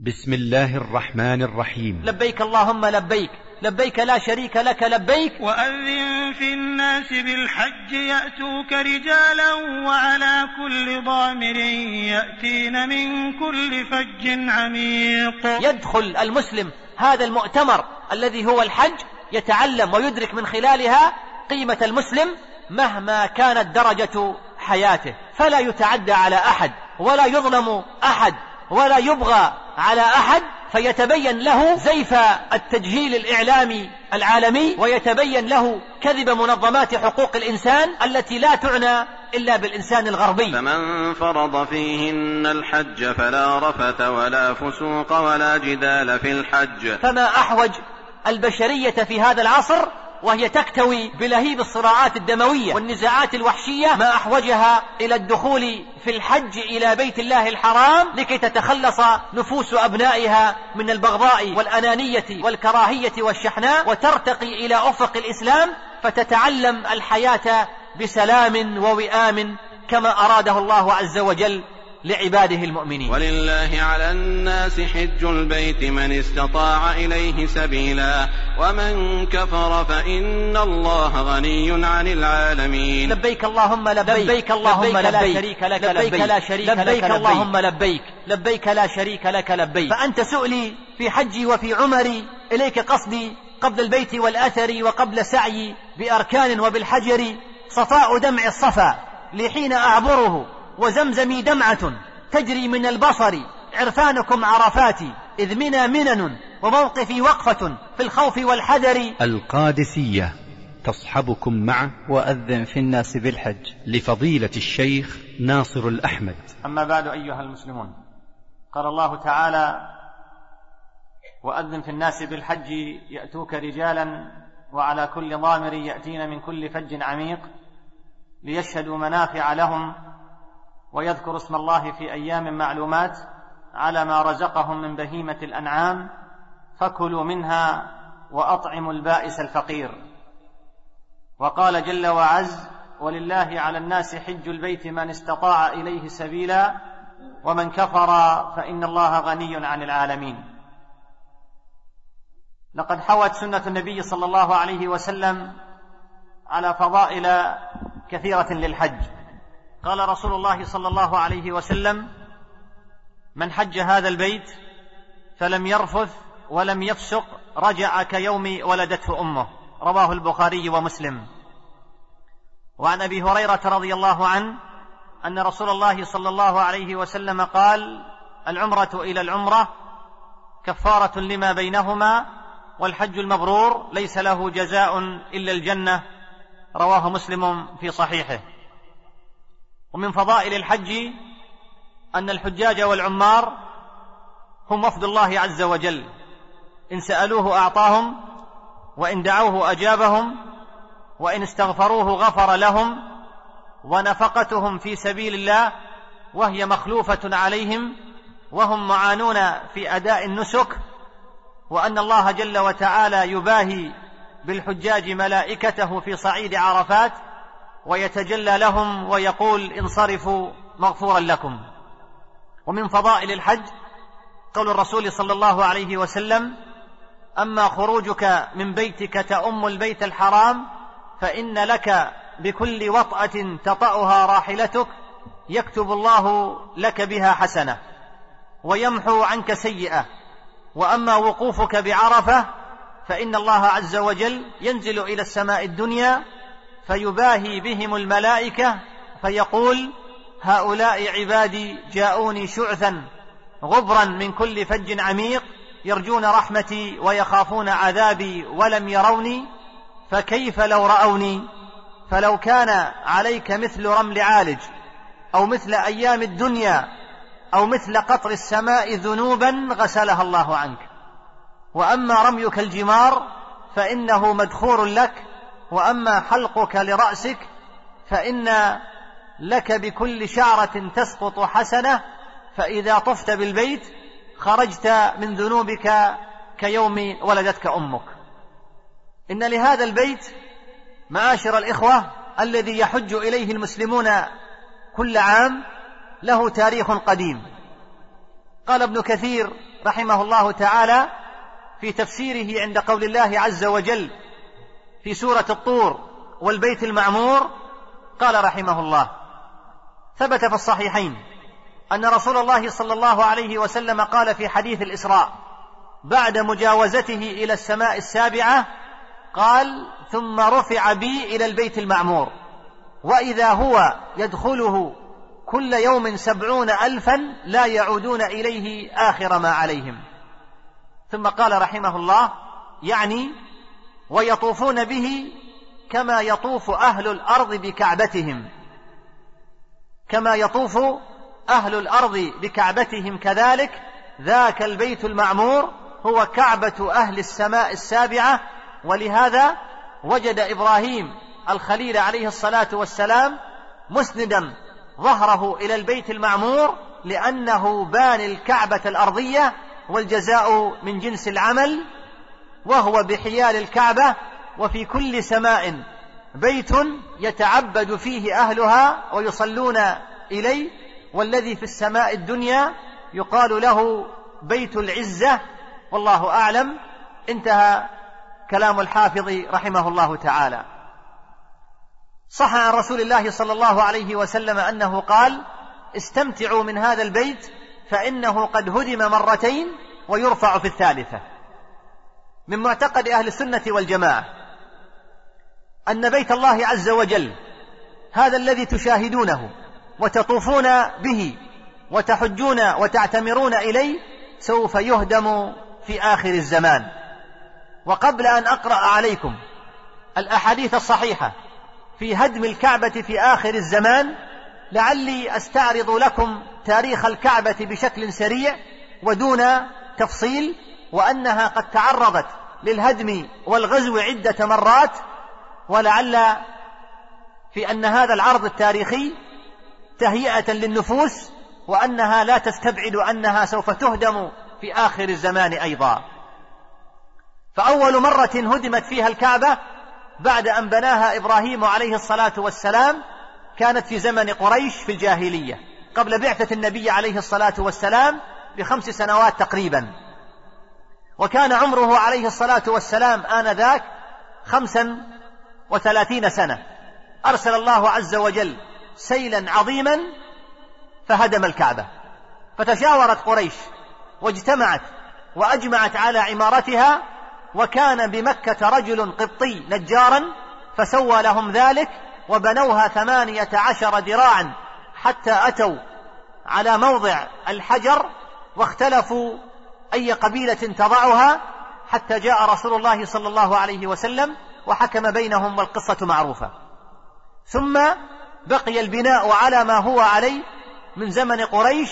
بسم الله الرحمن الرحيم. لبيك اللهم لبيك. لبيك لا شريك لك لبيك. وأذن في الناس بالحج يأتوك رجالا وعلى كل ضامر يأتين من كل فج عميق. يدخل المسلم هذا المؤتمر الذي هو الحج يتعلم ويدرك من خلالها قيمة المسلم مهما كانت درجة حياته. فلا يتعدى على أحد ولا يظلم أحد. ولا يبغى على أحد فيتبين له زيف التجهيل الإعلامي العالمي ويتبين له كذب منظمات حقوق الإنسان التي لا تعنى إلا بالإنسان الغربي. فمن فرض فيهن الحج فلا رفث ولا فسوق ولا جدال في الحج. فما أحوج البشرية في هذا العصر وهي تكتوي بلهيب الصراعات الدموية والنزاعات الوحشية ما أحوجها إلى الدخول في الحج إلى بيت الله الحرام لكي تتخلص نفوس أبنائها من البغضاء والأنانية والكراهية والشحناء وترتقي إلى أفق الإسلام فتتعلم الحياة بسلام ووئام كما أراده الله عز وجل لعباده المؤمنين. ولله على الناس حج البيت من استطاع إليه سبيلا ومن كفر فإن الله غني عن العالمين. لبيك اللهم لبيك لبيك اللهم لبيك لا شريك لك لبيك لا شريك لبيك. اللهم لبيك لبيك لا شريك لك لبيك. فأنت سؤلي في حجي وفي عمري إليك قصدي قبل البيت والأثر وقبل سعي بأركان وبالحجر صفاء دمع الصفا لحين أعبره. وزمزمي دمعة تجري من البصر. عرفانكم عرفاتي إذ منا منن وموقفي وقفة في الخوف والحذر. القادسية تصحبكم مع وأذن في الناس بالحج لفضيلة الشيخ ناصر الأحمد. أما بعد أيها المسلمون قال الله تعالى وأذن في الناس بالحج يأتوك رجالا وعلى كل ضامر يأتين من كل فج عميق ليشهدوا منافع لهم ويذكر اسم الله في أيام معلومات على ما رزقهم من بهيمة الأنعام فكلوا منها وأطعموا البائس الفقير. وقال جل وعز ولله على الناس حج البيت من استطاع إليه سبيلا ومن كفر فإن الله غني عن العالمين. لقد حوت سنة النبي صلى الله عليه وسلم على فضائل كثيرة للحج. قال رسول الله صلى الله عليه وسلم من حج هذا البيت فلم يرفث ولم يفسق رجع كيوم ولدته أمه. رواه البخاري ومسلم. وعن أبي هريرة رضي الله عنه أن رسول الله صلى الله عليه وسلم قال العمرة إلى العمرة كفارة لما بينهما والحج المبرور ليس له جزاء إلا الجنة. رواه مسلم في صحيحه. ومن فضائل الحج أن الحجاج والعمار هم وفد الله عز وجل. إن سألوه أعطاهم وإن دعوه أجابهم وإن استغفروه غفر لهم ونفقتهم في سبيل الله وهي مخلوفة عليهم وهم معانون في أداء النسك وأن الله جل وتعالى يباهي بالحجاج ملائكته في صعيد عرفات ويتجلى لهم ويقول انصرفوا مغفورا لكم. ومن فضائل الحج قول الرسول صلى الله عليه وسلم أما خروجك من بيتك تؤم البيت الحرام فإن لك بكل وطأة تطأها راحلتك يكتب الله لك بها حسنة ويمحو عنك سيئة. وأما وقوفك بعرفة فإن الله عز وجل ينزل إلى السماء الدنيا فيباهي بهم الملائكة فيقول هؤلاء عبادي جاءوني شعثا غبرا من كل فج عميق يرجون رحمتي ويخافون عذابي ولم يروني فكيف لو رأوني؟ فلو كان عليك مثل رمل عالج أو مثل أيام الدنيا أو مثل قطر السماء ذنوبا غسلها الله عنك. وأما رميك الجمار فإنه مدخور لك وأما حلقك لرأسك فإن لك بكل شعرة تسقط حسنة فإذا طفت بالبيت خرجت من ذنوبك كيوم ولدتك أمك. إن لهذا البيت معاشر الإخوة الذي يحج إليه المسلمون كل عام له تاريخ قديم. قال ابن كثير رحمه الله تعالى في تفسيره عند قول الله عز وجل في سورة الطور والبيت المعمور؟ قال رحمه الله. ثبت في الصحيحين أن رسول الله صلى الله عليه وسلم قال في حديث الإسراء بعد مجاوزته إلى السماء السابعة قال ثم رفع بي إلى البيت المعمور وإذا هو يدخله كل يوم سبعون ألفا لا يعودون إليه آخر ما عليهم. ثم قال رحمه الله يعني ويطوفون به كما يطوف أهل الأرض بكعبتهم. كما يطوف أهل الأرض بكعبتهم كذلك ذاك البيت المعمور هو كعبة أهل السماء السابعة ولهذا وجد إبراهيم الخليل عليه الصلاة والسلام مسندا ظهره إلى البيت المعمور لأنه باني الكعبة الأرضية والجزاء من جنس العمل وهو بحيال الكعبة وفي كل سماء بيت يتعبد فيه أهلها ويصلون إليه والذي في السماء الدنيا يقال له بيت العزة. والله أعلم. انتهى كلام الحافظ رحمه الله تعالى. صح عن رسول الله صلى الله عليه وسلم أنه قال استمتعوا من هذا البيت فإنه قد هدم مرتين ويرفع في الثالثة. من معتقد أهل السنة والجماعة أن بيت الله عز وجل هذا الذي تشاهدونه وتطوفون به وتحجون وتعتمرون إليه سوف يهدم في آخر الزمان. وقبل أن أقرأ عليكم الأحاديث الصحيحة في هدم الكعبة في آخر الزمان لعلي أستعرض لكم تاريخ الكعبة بشكل سريع ودون تفصيل وأنها قد تعرضت للهدم والغزو عدة مرات ولعل في أن هذا العرض التاريخي تهيئة للنفوس وأنها لا تستبعد أنها سوف تهدم في آخر الزمان أيضا. فأول مرة هدمت فيها الكعبة بعد أن بناها إبراهيم عليه الصلاة والسلام كانت في زمن قريش في الجاهلية قبل بعثة النبي عليه الصلاة والسلام بخمس سنوات تقريبا. وكان عمره عليه الصلاة والسلام آنذاك خمسا وثلاثين سنة. أرسل الله عز وجل سيلا عظيما فهدم الكعبة. فتشاورت قريش واجتمعت وأجمعت على عمارتها وكان بمكة رجل قبطي نجارا فسوى لهم ذلك وبنوها ثمانية عشر ذراعا حتى أتوا على موضع الحجر واختلفوا أي قبيلة تضعها حتى جاء رسول الله صلى الله عليه وسلم وحكم بينهم والقصة معروفة. ثم بقي البناء على ما هو عليه من زمن قريش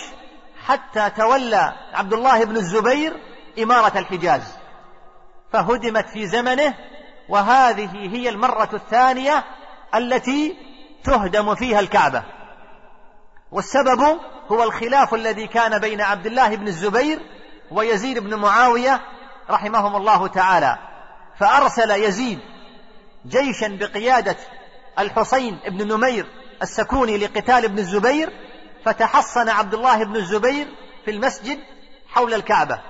حتى تولى عبد الله بن الزبير إمارة الحجاز. فهدمت في زمنه وهذه هي المرة الثانية التي تهدم فيها الكعبة. والسبب هو الخلاف الذي كان بين عبد الله بن الزبير ويزيد بن معاوية رحمهم الله تعالى فأرسل يزيد جيشا بقيادة الحسين بن نمير السكوني لقتال ابن الزبير فتحصن عبد الله بن الزبير في المسجد حول الكعبة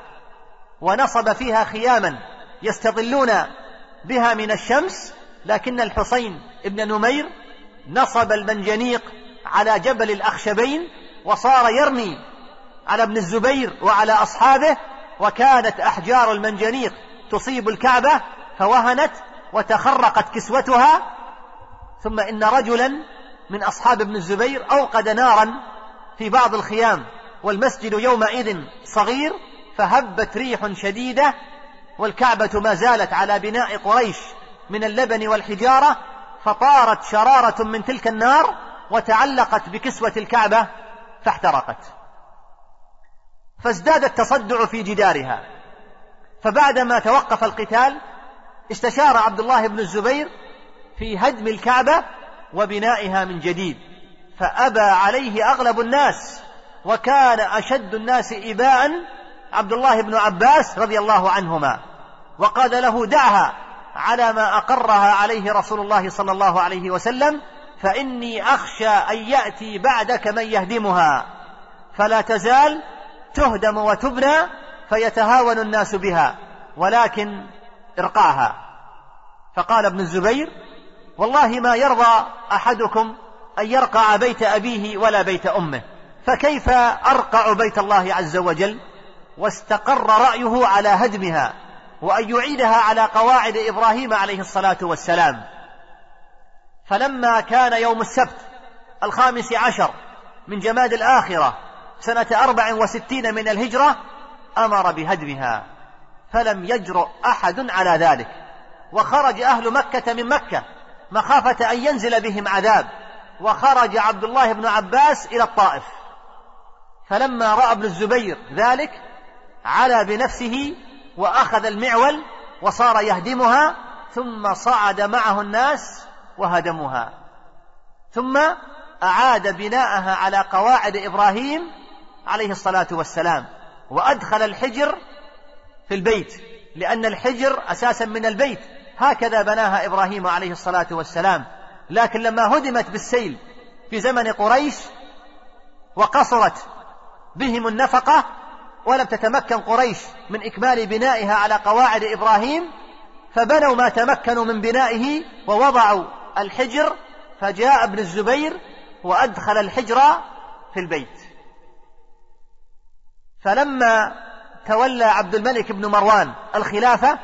ونصب فيها خياما يستظلون بها من الشمس لكن الحسين ابن نمير نصب المنجنيق على جبل الأخشبين وصار يرمي على ابن الزبير وعلى أصحابه وكانت أحجار المنجنيق تصيب الكعبة فوهنت وتخرقت كسوتها. ثم إن رجلا من أصحاب ابن الزبير أوقد نارا في بعض الخيام والمسجد يومئذ صغير فهبت ريح شديدة والكعبة ما زالت على بناء قريش من اللبن والحجارة فطارت شرارة من تلك النار وتعلقت بكسوة الكعبة فاحترقت. فازداد التصدع في جدارها. فبعدما توقف القتال استشار عبد الله بن الزبير في هدم الكعبة وبنائها من جديد. فأبى عليه أغلب الناس وكان أشد الناس إباء عبد الله بن عباس رضي الله عنهما. وقال له دعها على ما أقرها عليه رسول الله صلى الله عليه وسلم فإني أخشى أن يأتي بعدك من يهدمها. فلا تزال تهدم وتبنى فيتهاون الناس بها ولكن ارقعها فقال ابن الزبير والله ما يرضى أحدكم أن يرقع بيت أبيه ولا بيت أمه فكيف أرقع بيت الله عز وجل؟ واستقر رأيه على هدمها وأن يعيدها على قواعد إبراهيم عليه الصلاة والسلام. فلما كان يوم السبت الخامس عشر من جماد الآخرة سنة أربع وستين من الهجرة أمر بهدمها فلم يجرؤ أحد على ذلك. وخرج أهل مكة من مكة مخافة أن ينزل بهم عذاب وخرج عبد الله بن عباس إلى الطائف. فلما رأى ابن الزبير ذلك علا بنفسه وأخذ المعول وصار يهدمها ثم صعد معه الناس وهدموها. ثم أعاد بناءها على قواعد إبراهيم عليه الصلاة والسلام. وأدخل الحجر في البيت لأن الحجر أساسا من البيت. هكذا بناها إبراهيم عليه الصلاة والسلام. لكن لما هدمت بالسيل في زمن قريش وقصرت بهم النفقة ولم تتمكن قريش من إكمال بنائها على قواعد إبراهيم فبنوا ما تمكنوا من بنائه ووضعوا الحجر. فجاء ابن الزبير وأدخل الحجر في البيت. فلما تولى عبد الملك بن مروان الخلافة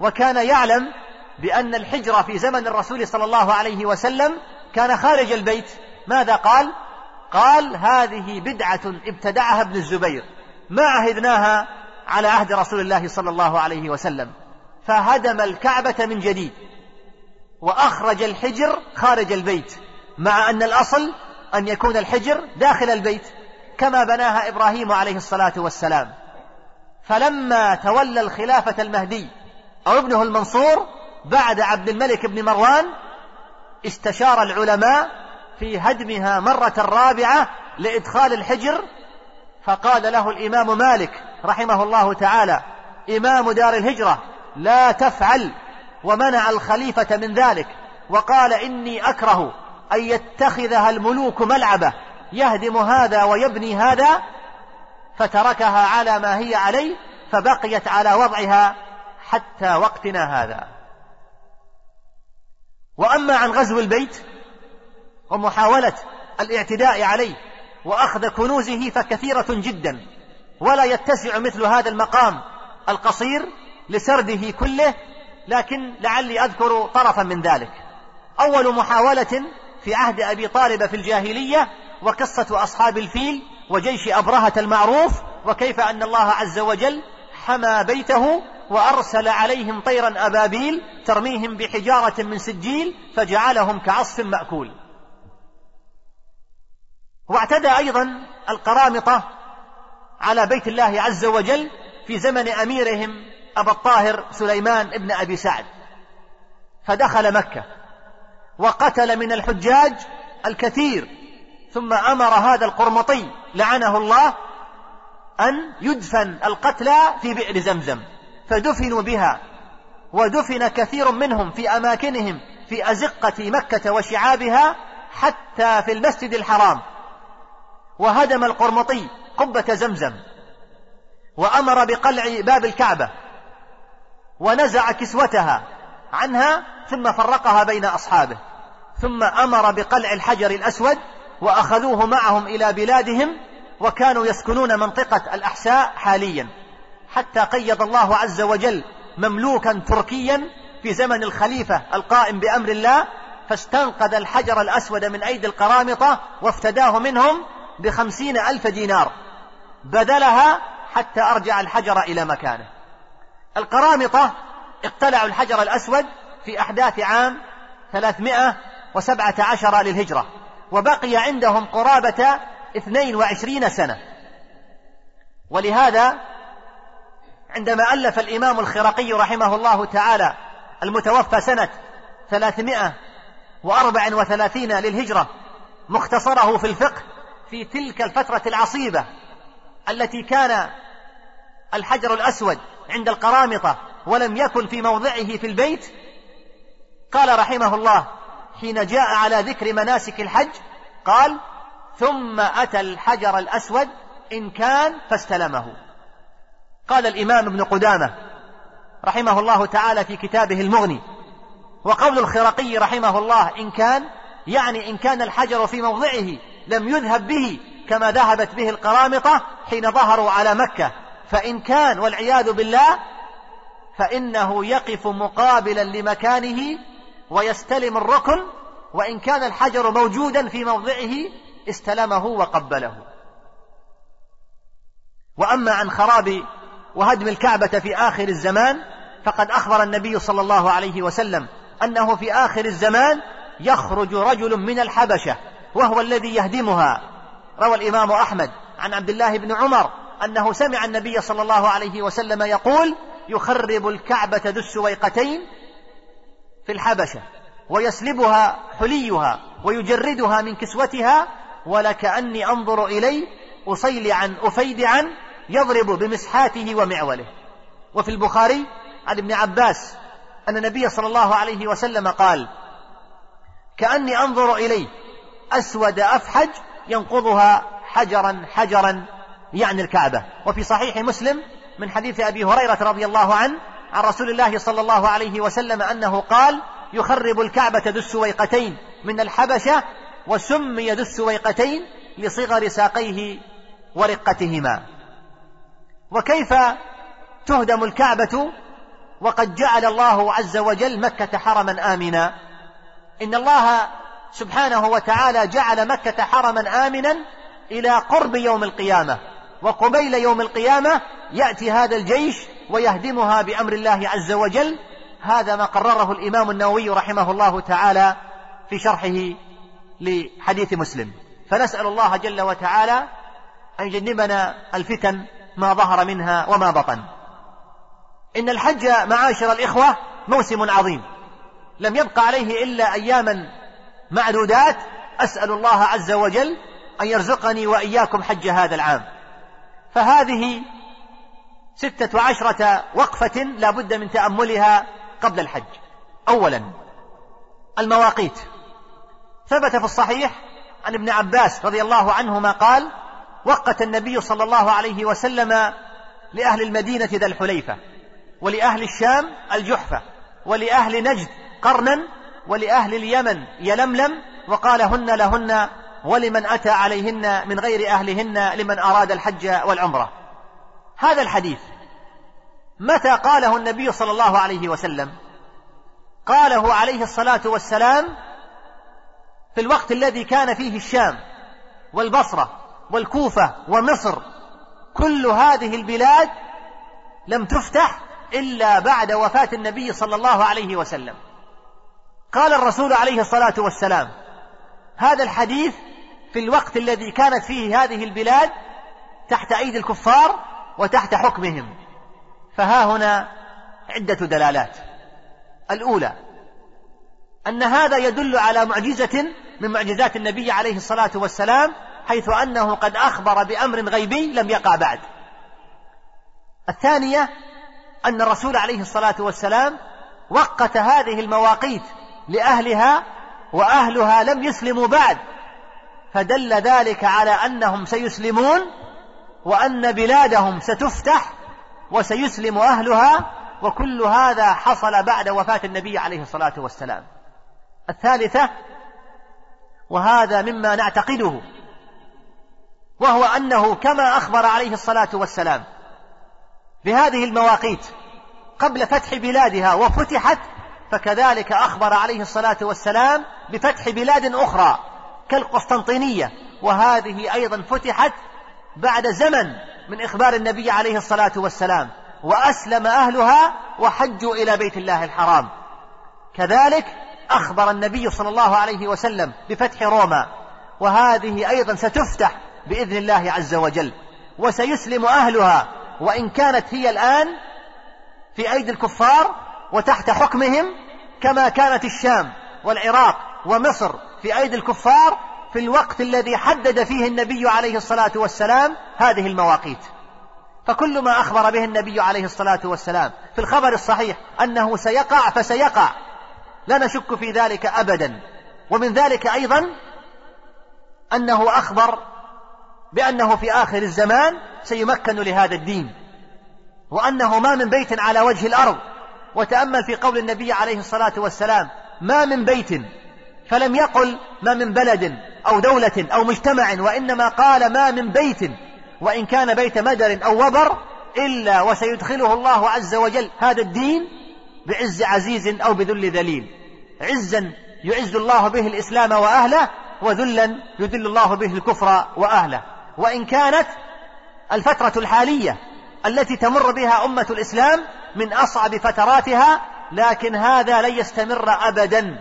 وكان يعلم بأن الحجر في زمن الرسول صلى الله عليه وسلم كان خارج البيت ماذا قال؟ قال هذه بدعة ابتدعها ابن الزبير ما عهدناها على عهد رسول الله صلى الله عليه وسلم فهدم الكعبة من جديد وأخرج الحجر خارج البيت مع أن الأصل أن يكون الحجر داخل البيت كما بناها إبراهيم عليه الصلاة والسلام. فلما تولى الخلافة المهدي أو ابنه المنصور بعد عبد الملك بن مروان استشار العلماء في هدمها مرة رابعة لإدخال الحجر فقال له الإمام مالك رحمه الله تعالى إمام دار الهجرة لا تفعل ومنع الخليفة من ذلك وقال إني أكره أن يتخذها الملوك ملعبة يهدم هذا ويبني هذا فتركها على ما هي عليه فبقيت على وضعها حتى وقتنا هذا. وأما عن غزو البيت ومحاولة الاعتداء عليه وأخذ كنوزه فكثيرة جدا ولا يتسع مثل هذا المقام القصير لسرده كله لكن لعلي أذكر طرفا من ذلك. أول محاولة في عهد أبي طالب في الجاهلية وقصة أصحاب الفيل وجيش أبرهة المعروف وكيف أن الله عز وجل حمى بيته وأرسل عليهم طيرا أبابيل ترميهم بحجارة من سجيل فجعلهم كعصف مأكول. واعتدى أيضا القرامطة على بيت الله عز وجل في زمن أميرهم ابا الطاهر سليمان ابن أبي سعد. فدخل مكة وقتل من الحجاج الكثير ثم أمر هذا القرمطي لعنه الله أن يدفن القتلى في بئر زمزم فدفنوا بها ودفن كثير منهم في أماكنهم في أزقة مكة وشعابها حتى في المسجد الحرام. وهدم القرمطي قبة زمزم وأمر بقلع باب الكعبة ونزع كسوتها عنها ثم فرقها بين أصحابه ثم أمر بقلع الحجر الأسود وأخذوه معهم إلى بلادهم وكانوا يسكنون منطقة الأحساء حاليا. حتى قيض الله عز وجل مملوكا تركيا في زمن الخليفة القائم بأمر الله فاستنقذ الحجر الأسود من أيدي القرامطة وافتداه منهم بخمسين ألف دينار. بذلها حتى أرجع الحجر إلى مكانه. القرامطة اقتلعوا الحجر الأسود في أحداث عام ثلاثمائة وسبعة عشر للهجرة. وبقي عندهم قرابة اثنين وعشرين سنة. ولهذا عندما ألف الإمام الخرقي رحمه الله تعالى المتوفى سنة ثلاثمائة وأربع وثلاثين للهجرة مختصره في الفقه في تلك الفترة العصيبة التي كان الحجر الأسود عند القرامطة ولم يكن في موضعه في البيت قال رحمه الله حين جاء على ذكر مناسك الحج قال ثم أتى الحجر الأسود إن كان فاستلمه. قال الإمام ابن قدامة رحمه الله تعالى في كتابه المغني وقول الخرقي رحمه الله إن كان يعني إن كان الحجر في موضعه لم يذهب به كما ذهبت به القرامطة حين ظهروا على مكة فإن كان والعياذ بالله فإنه يقف مقابلا لمكانه ويستلم الركن وإن كان الحجر موجودا في موضعه استلمه وقبله. وأما عن خراب وهدم الكعبة في آخر الزمان فقد أخبر النبي صلى الله عليه وسلم أنه في آخر الزمان يخرج رجل من الحبشة وهو الذي يهدمها. روى الإمام أحمد عن عبد الله بن عمر أنه سمع النبي صلى الله عليه وسلم يقول يخرب الكعبة ذو السويقتين في الحبشة ويسلبها حليها ويجردها من كسوتها ولكأني أنظر إليه أصيلعا أفيدعا يضرب بمسحاته ومعوله. وفي البخاري عن ابن عباس أن النبي صلى الله عليه وسلم قال كأني أنظر إليه أسود أفحج ينقضها حجرا حجرا يعني الكعبة. وفي صحيح مسلم من حديث أبي هريرة رضي الله عنه عن رسول الله صلى الله عليه وسلم أنه قال يخرب الكعبة ذو السويقتين من الحبشة وسمي ذو السويقتين لصغر ساقيه ورقتهما. وكيف تهدم الكعبة؟ وقد جعل الله عز وجل مكة حرما آمنا. إن الله سبحانه وتعالى جعل مكة حرما آمنا إلى قرب يوم القيامة وقبيل يوم القيامة يأتي هذا الجيش ويهدمها بأمر الله عز وجل هذا ما قرره الإمام النووي رحمه الله تعالى في شرحه لحديث مسلم. فنسأل الله جل وتعالى أن يجنبنا الفتن ما ظهر منها وما بطن. إن الحج معاشر الإخوة موسم عظيم. لم يبق عليه إلا أياما معدودات. أسأل الله عز وجل أن يرزقني وإياكم حج هذا العام. فهذه ستة عشرة وقفة لا بد من تأملها قبل الحج. أولا المواقيت. ثبت في الصحيح عن ابن عباس رضي الله عنهما قال وقت النبي صلى الله عليه وسلم لأهل المدينة ذا الحليفة ولأهل الشام الجحفة ولأهل نجد قرنا ولأهل اليمن يلملم وقال هن لهن ولمن أتى عليهن من غير أهلهن لمن أراد الحج والعمرة. هذا الحديث. متى قاله النبي صلى الله عليه وسلم؟ قاله عليه الصلاة والسلام في الوقت الذي كان فيه الشام والبصرة والكوفة ومصر. كل هذه البلاد لم تفتح إلا بعد وفاة النبي صلى الله عليه وسلم. قال الرسول عليه الصلاة والسلام هذا الحديث في الوقت الذي كانت فيه هذه البلاد تحت أيدي الكفار وتحت حكمهم. فها هنا عدة دلالات. الأولى أن هذا يدل على معجزة من معجزات النبي عليه الصلاة والسلام حيث أنه قد أخبر بأمر غيبي لم يقع بعد. الثانية أن الرسول عليه الصلاة والسلام وقت هذه المواقيت لأهلها وأهلها لم يسلموا بعد. فدل ذلك على أنهم سيسلمون وأن بلادهم ستفتح وسيسلم أهلها وكل هذا حصل بعد وفاة النبي عليه الصلاة والسلام. الثالثة وهذا مما نعتقده وهو أنه كما أخبر عليه الصلاة والسلام بهذه المواقيت قبل فتح بلادها وفتحت فكذلك أخبر عليه الصلاة والسلام بفتح بلاد أخرى كالقسطنطينية وهذه أيضا فتحت بعد زمن من إخبار النبي عليه الصلاة والسلام وأسلم أهلها وحجوا إلى بيت الله الحرام. كذلك أخبر النبي صلى الله عليه وسلم بفتح روما وهذه أيضا ستفتح بإذن الله عز وجل وسيسلم أهلها وإن كانت هي الآن في أيدي الكفار وتحت حكمهم كما كانت الشام والعراق ومصر في أيدي الكفار في الوقت الذي حدد فيه النبي عليه الصلاة والسلام هذه المواقيت. فكل ما أخبر به النبي عليه الصلاة والسلام في الخبر الصحيح أنه سيقع فسيقع لا نشك في ذلك أبدا. ومن ذلك أيضا أنه أخبر بأنه في آخر الزمان سيمكن لهذا الدين وأنه ما من بيت على وجه الأرض. وتأمل في قول النبي عليه الصلاة والسلام ما من بيت فلم يقل ما من بلد. أو دولة أو مجتمع وإنما قال ما من بيت وإن كان بيت مدر أو وبر إلا وسيدخله الله عز وجل. هذا الدين بعز عزيز أو بذل ذليل. عزا يعز الله به الإسلام وأهله وذلا يذل الله به الكفر وأهله. وإن كانت الفترة الحالية التي تمر بها أمة الإسلام من أصعب فتراتها لكن هذا لن يستمر أبدا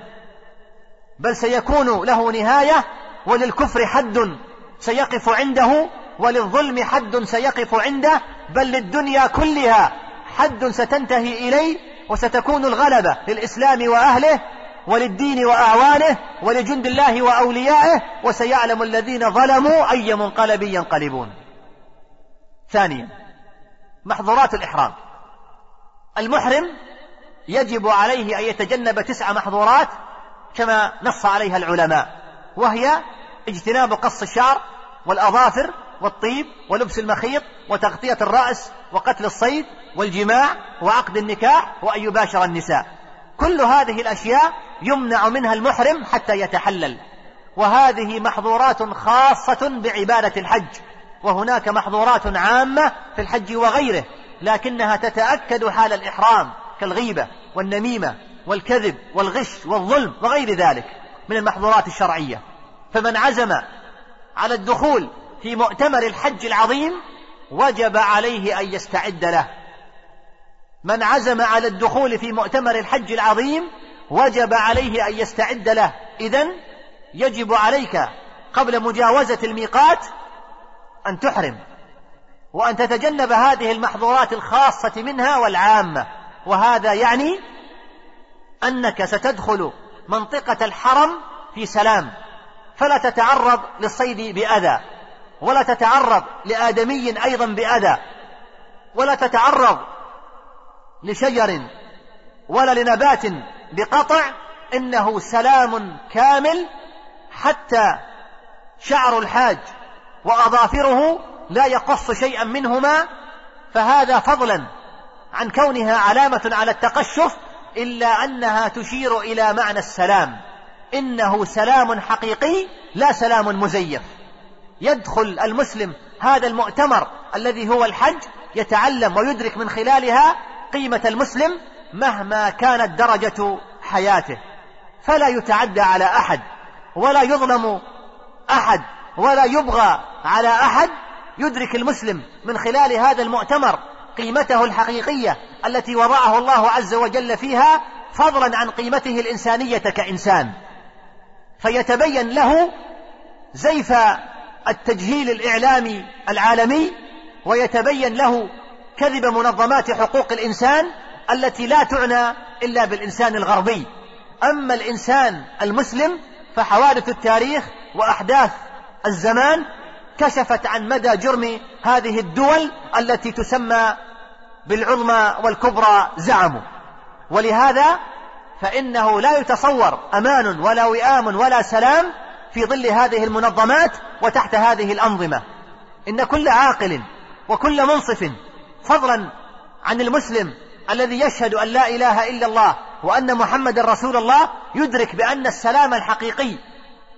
بل سيكون له نهاية وللكفر حد سيقف عنده وللظلم حد سيقف عنده بل للدنيا كلها حد ستنتهي إليه وستكون الغلبة للإسلام وأهله وللدين وأعوانه ولجند الله وأوليائه وسيعلم الذين ظلموا أي منقلب ينقلبون. ثانيا محظورات الإحرام. المحرم يجب عليه أن يتجنب تسع محظورات كما نص عليها العلماء وهي اجتناب قص الشعر والأظافر والطيب ولبس المخيط وتغطية الرأس وقتل الصيد والجماع وعقد النكاح وأن يباشر النساء. كل هذه الأشياء يمنع منها المحرم حتى يتحلل. وهذه محظورات خاصة بعبادة الحج. وهناك محظورات عامة في الحج وغيره لكنها تتأكد حال الإحرام كالغيبة والنميمة والكذب والغش والظلم وغير ذلك من المحظورات الشرعية. فمن عزم على الدخول في مؤتمر الحج العظيم وجب عليه أن يستعد له. من عزم على الدخول في مؤتمر الحج العظيم وجب عليه أن يستعد له. إذا يجب عليك قبل مجاوزة الميقات أن تحرم وأن تتجنب هذه المحظورات الخاصة منها والعامة. وهذا يعني أنك ستدخل منطقة الحرم في سلام. فلا تتعرض للصيد بأذى ولا تتعرض لآدمي أيضا بأذى ولا تتعرض لشجر ولا لنبات بقطع إنه سلام كامل حتى شعر الحاج وأظافره لا يقص شيئا منهما فهذا فضلا عن كونها علامة على التقشف إلا أنها تشير إلى معنى السلام. إنه سلام حقيقي لا سلام مزيف. يدخل المسلم هذا المؤتمر الذي هو الحج يتعلم ويدرك من خلالها قيمة المسلم مهما كانت درجة حياته. فلا يتعدى على أحد ولا يظلم أحد ولا يبغى على أحد يدرك المسلم من خلال هذا المؤتمر قيمته الحقيقية التي وضعه الله عز وجل فيها فضلا عن قيمته الإنسانية كإنسان. فيتبين له زيف التجهيل الإعلامي العالمي ويتبين له كذب منظمات حقوق الإنسان التي لا تعنى إلا بالإنسان الغربي. أما الإنسان المسلم فحوادث التاريخ وأحداث الزمان كشفت عن مدى جرم هذه الدول التي تسمى بالعظمى والكبرى زعموا. ولهذا فإنه لا يتصور أمان ولا وئام ولا سلام في ظل هذه المنظمات وتحت هذه الأنظمة. إن كل عاقل وكل منصف فضلا عن المسلم الذي يشهد أن لا إله إلا الله وأن محمد رسول الله يدرك بأن السلام الحقيقي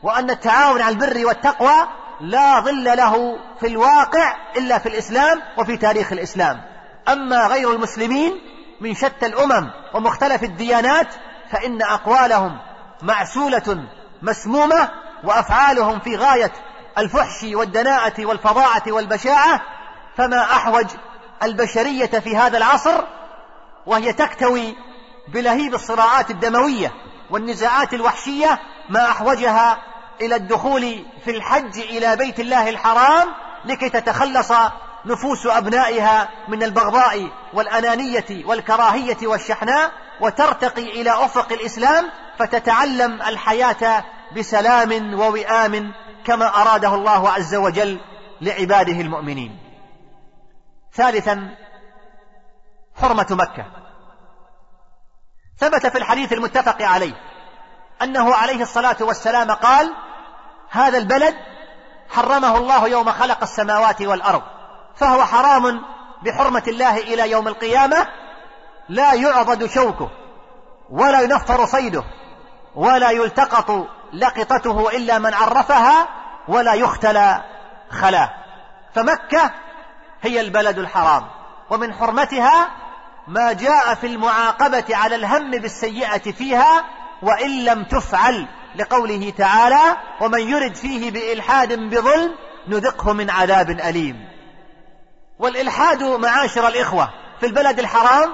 وأن التعاون على البر والتقوى لا ظل له في الواقع إلا في الإسلام وفي تاريخ الإسلام. أما غير المسلمين من شتى الأمم ومختلف الديانات فإن أقوالهم معسولة مسمومة وأفعالهم في غاية الفحش والدناءة والفظاعة والبشاعة فما أحوج البشرية في هذا العصر وهي تكتوي بلهيب الصراعات الدموية والنزاعات الوحشية ما أحوجها إلى الدخول في الحج إلى بيت الله الحرام لكي تتخلص نفوس أبنائها من البغضاء والأنانية والكراهية والشحناء. وترتقي إلى أفق الإسلام فتتعلم الحياة بسلام ووئام كما أراده الله عز وجل لعباده المؤمنين. ثالثا حرمة مكة. ثبت في الحديث المتفق عليه أنه عليه الصلاة والسلام قال هذا البلد حرمه الله يوم خلق السماوات والأرض فهو حرام بحرمة الله إلى يوم القيامة لا يعضد شوكه ولا ينفر صيده ولا يلتقط لقطته إلا من عرفها ولا يختلى خلاه. فمكة هي البلد الحرام ومن حرمتها ما جاء في المعاقبة على الهم بالسيئة فيها وإن لم تفعل لقوله تعالى ومن يرد فيه بإلحاد بظلم نذقه من عذاب أليم والإلحاد معاشر الإخوة في البلد الحرام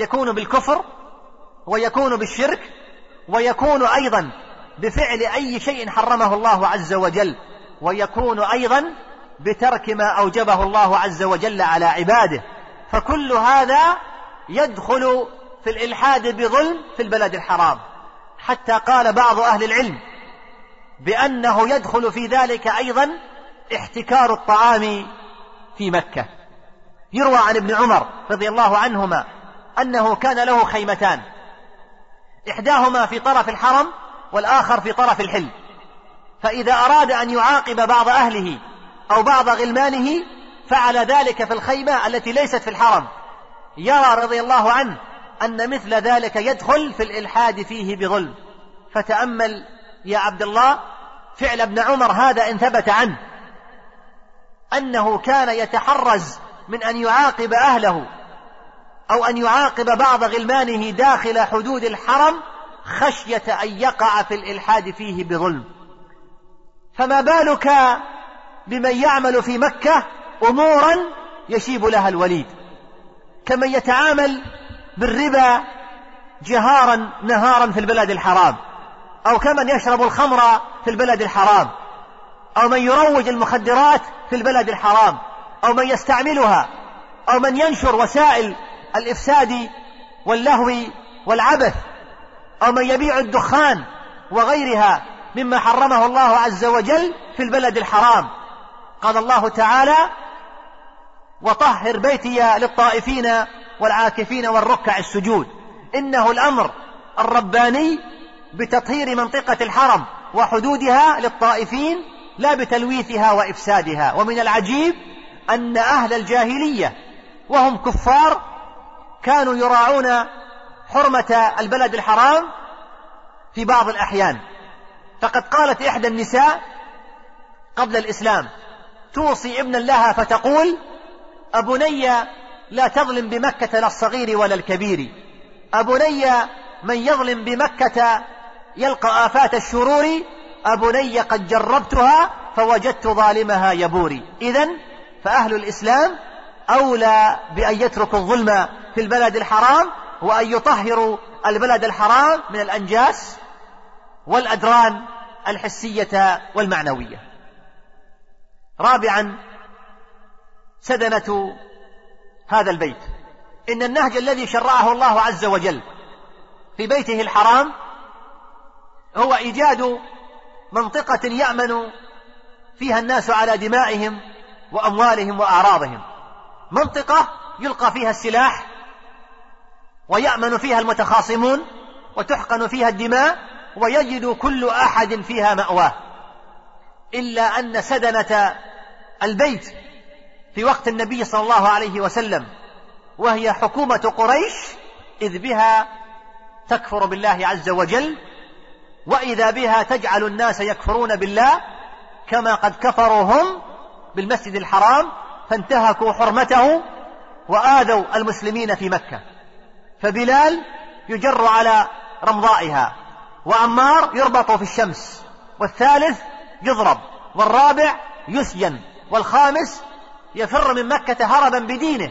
يكون بالكفر ويكون بالشرك ويكون أيضا بفعل أي شيء حرمه الله عز وجل ويكون أيضا بترك ما أوجبه الله عز وجل على عباده. فكل هذا يدخل في الإلحاد بظلم في البلد الحرام. حتى قال بعض أهل العلم بأنه يدخل في ذلك أيضا احتكار الطعام في مكة. يروى عن ابن عمر رضي الله عنهما أنه كان له خيمتان. إحداهما في طرف الحرم والآخر في طرف الحل. فإذا أراد أن يعاقب بعض أهله أو بعض غلمانه فعل ذلك في الخيمة التي ليست في الحرم. يرى رضي الله عنه أن مثل ذلك يدخل في الإلحاد فيه بظلم. فتأمل يا عبد الله فعل ابن عمر هذا إن ثبت عنه. أنه كان يتحرز من أن يعاقب أهله. أو أن يعاقب بعض غلمانه داخل حدود الحرم خشية أن يقع في الإلحاد فيه بظلم. فما بالك بمن يعمل في مكة أمورا يشيب لها الوليد؟ كمن يتعامل بالربا جهارا نهارا في البلد الحرام أو كمن يشرب الخمر في البلد الحرام أو من يروج المخدرات في البلد الحرام أو من يستعملها أو من ينشر وسائل الإفساد واللهو والعبث أو من يبيع الدخان وغيرها مما حرمه الله عز وجل في البلد الحرام. قال الله تعالى وطهر بيتي للطائفين والعاكفين والركع السجود. إنه الأمر الرباني بتطهير منطقة الحرم وحدودها للطائفين لا بتلويثها وإفسادها. ومن العجيب أن أهل الجاهلية وهم كفار كانوا يراعون حرمة البلد الحرام في بعض الأحيان. فقد قالت إحدى النساء قبل الإسلام توصي ابنا لها فتقول أبني لا تظلم بمكة لا الصغير ولا الكبير أبني من يظلم بمكة يلقى آفات الشرور أبني قد جربتها فوجدت ظالمها يبوري إذا فأهل الإسلام أولى بأن يتركوا الظلم في البلد الحرام وأن يطهروا البلد الحرام من الأنجاس والأدران الحسية والمعنوية. رابعا سدنة هذا البيت. إن النهج الذي شرعه الله عز وجل في بيته الحرام هو إيجاد منطقة يأمن فيها الناس على دمائهم وأموالهم وأعراضهم. منطقة يلقى فيها السلاح ويأمن فيها المتخاصمون وتحقن فيها الدماء ويجد كل أحد فيها مأواه. إلا أن سدنة البيت في وقت النبي صلى الله عليه وسلم وهي حكومة قريش إذ بها تكفر بالله عز وجل وإذا بها تجعل الناس يكفرون بالله كما قد كفروا هم بالمسجد الحرام فانتهكوا حرمته وآذوا المسلمين في مكة. فبلال يجر على رمضائها وعمار يربط في الشمس والثالث يضرب والرابع يسجن والخامس يفر من مكة هربا بدينه.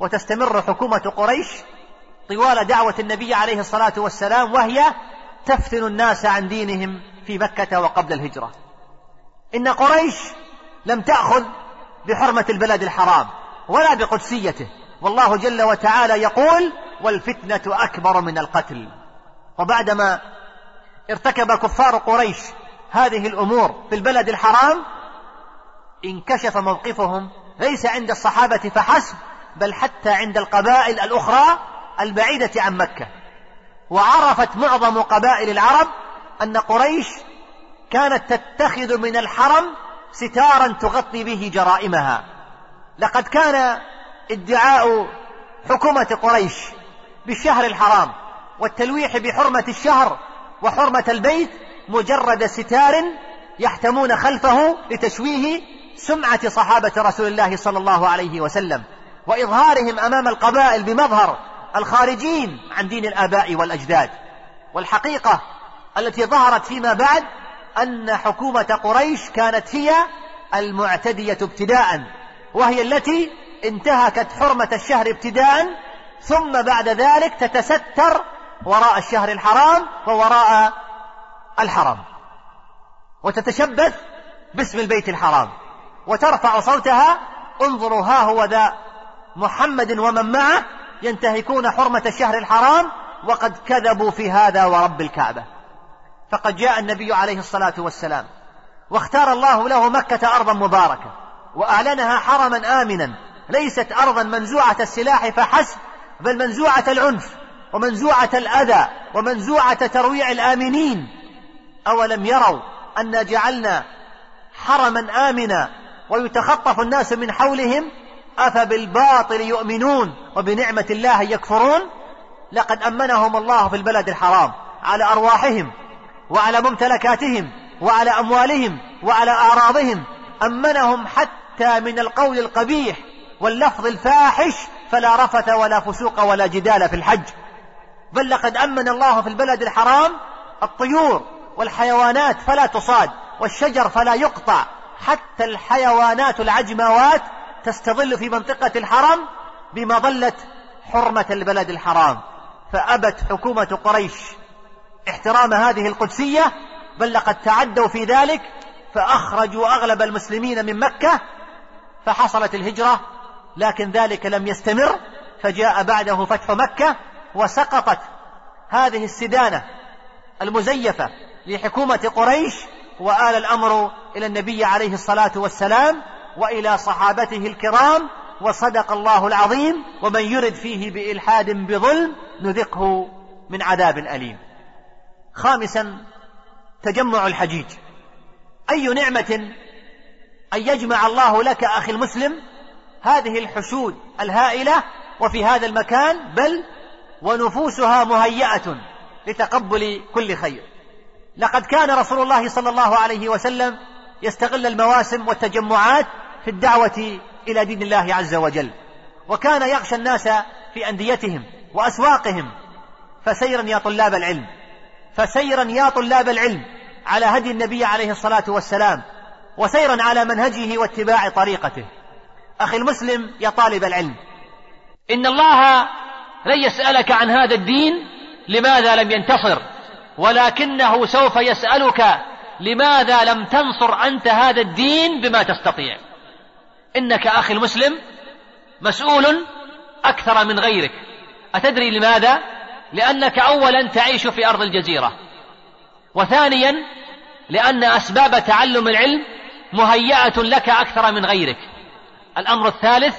وتستمر حكومة قريش طوال دعوة النبي عليه الصلاة والسلام وهي تفتن الناس عن دينهم في مكة وقبل الهجرة. إن قريش لم تأخذ بحرمة البلد الحرام ولا بقدسيته والله جل وتعالى يقول والفتنة أكبر من القتل. وبعدما ارتكب كفار قريش هذه الأمور في البلد الحرام انكشف موقفهم. ليس عند الصحابة فحسب بل حتى عند القبائل الأخرى البعيدة عن مكة. وعرفت معظم قبائل العرب أن قريش كانت تتخذ من الحرم ستارا تغطي به جرائمها. لقد كان ادعاء حكومة قريش بالشهر الحرام والتلويح بحرمة الشهر وحرمة البيت مجرد ستار يحتمون خلفه لتشويه سمعة صحابة رسول الله صلى الله عليه وسلم وإظهارهم أمام القبائل بمظهر الخارجين عن دين الآباء والأجداد. والحقيقة التي ظهرت فيما بعد أن حكومة قريش كانت هي المعتدية ابتداء وهي التي انتهكت حرمة الشهر ابتداء ثم بعد ذلك تتستر وراء الشهر الحرام ووراء الحرام وتتشبث باسم البيت الحرام. وترفع صوتها انظروا ها هو ذا محمد ومن معه ينتهكون حرمة الشهر الحرام وقد كذبوا في هذا ورب الكعبة. فقد جاء النبي عليه الصلاة والسلام واختار الله له مكة أرضا مباركة وأعلنها حرما آمنا ليست أرضا منزوعة السلاح فحسب بل منزوعة العنف ومنزوعة الأذى ومنزوعة ترويع الآمنين. أولم يروا أن جعلنا حرما آمنا ويتخطف الناس من حولهم؟ أفبالباطل يؤمنون وبنعمة الله يكفرون؟ لقد أمنهم الله في البلد الحرام على أرواحهم وعلى ممتلكاتهم وعلى أموالهم وعلى أعراضهم. أمنهم حتى من القول القبيح واللفظ الفاحش فلا رفث ولا فسوق ولا جدال في الحج. بل لقد أمن الله في البلد الحرام الطيور والحيوانات فلا تصاد والشجر فلا يقطع. حتى الحيوانات العجموات تستظل في منطقة الحرم بمظلة حرمة البلد الحرام. فأبت حكومة قريش احترام هذه القدسية بل لقد تعدوا في ذلك فأخرجوا أغلب المسلمين من مكة فحصلت الهجرة لكن ذلك لم يستمر فجاء بعده فتح مكة وسقطت هذه السدانة المزيفة لحكومة قريش وآل الأمر إلى النبي عليه الصلاة والسلام وإلى صحابته الكرام وصدق الله العظيم ومن يرد فيه بإلحاد بظلم نذقه من عذاب أليم. خامسا تجمع الحجيج. أي نعمة أن يجمع الله لك أخي المسلم هذه الحشود الهائلة وفي هذا المكان بل ونفوسها مهيئة لتقبل كل خير. لقد كان رسول الله صلى الله عليه وسلم يستغل المواسم والتجمعات في الدعوة إلى دين الله عز وجل وكان يغشى الناس في أنديتهم وأسواقهم فسيرا يا طلاب العلم فسيرا يا طلاب العلم على هدي النبي عليه الصلاة والسلام وسيرا على منهجه واتباع طريقته. أخي المسلم يا طالب العلم. إن الله لن يسألك عن هذا الدين لماذا لم ينتصر ولكنه سوف يسألك لماذا لم تنصر أنت هذا الدين بما تستطيع. إنك أخي المسلم مسؤول أكثر من غيرك. أتدري لماذا؟ لأنك أولا تعيش في أرض الجزيرة وثانيا لأن أسباب تعلم العلم مهيئة لك أكثر من غيرك. الأمر الثالث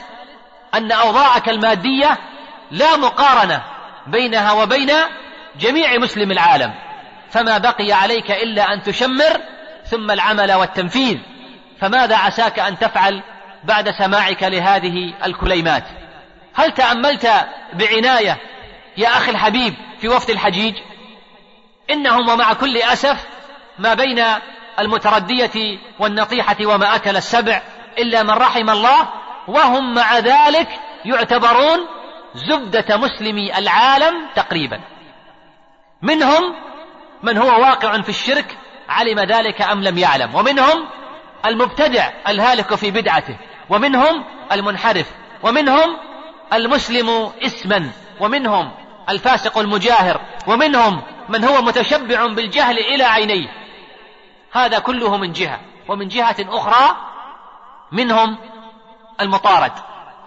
أن أوضاعك المادية لا مقارنة بينها وبين جميع مسلم العالم فما بقي عليك إلا أن تشمر ثم العمل والتنفيذ فماذا عساك أن تفعل بعد سماعك لهذه الكليمات؟ هل تأملت بعناية يا أخي الحبيب في وفد الحجيج؟ إنهم ومع كل أسف ما بين المتردية والنطيحة وما أكل السبع إلا من رحم الله وهم مع ذلك يعتبرون زبدة مسلمي العالم تقريبا. منهم من هو واقع في الشرك علم ذلك أم لم يعلم. ومنهم المبتدع الهالك في بدعته. ومنهم المنحرف. ومنهم المسلم اسما. ومنهم الفاسق المجاهر. ومنهم من هو متشبع بالجهل إلى عينيه. هذا كله من جهة. ومن جهة أخرى منهم المطارد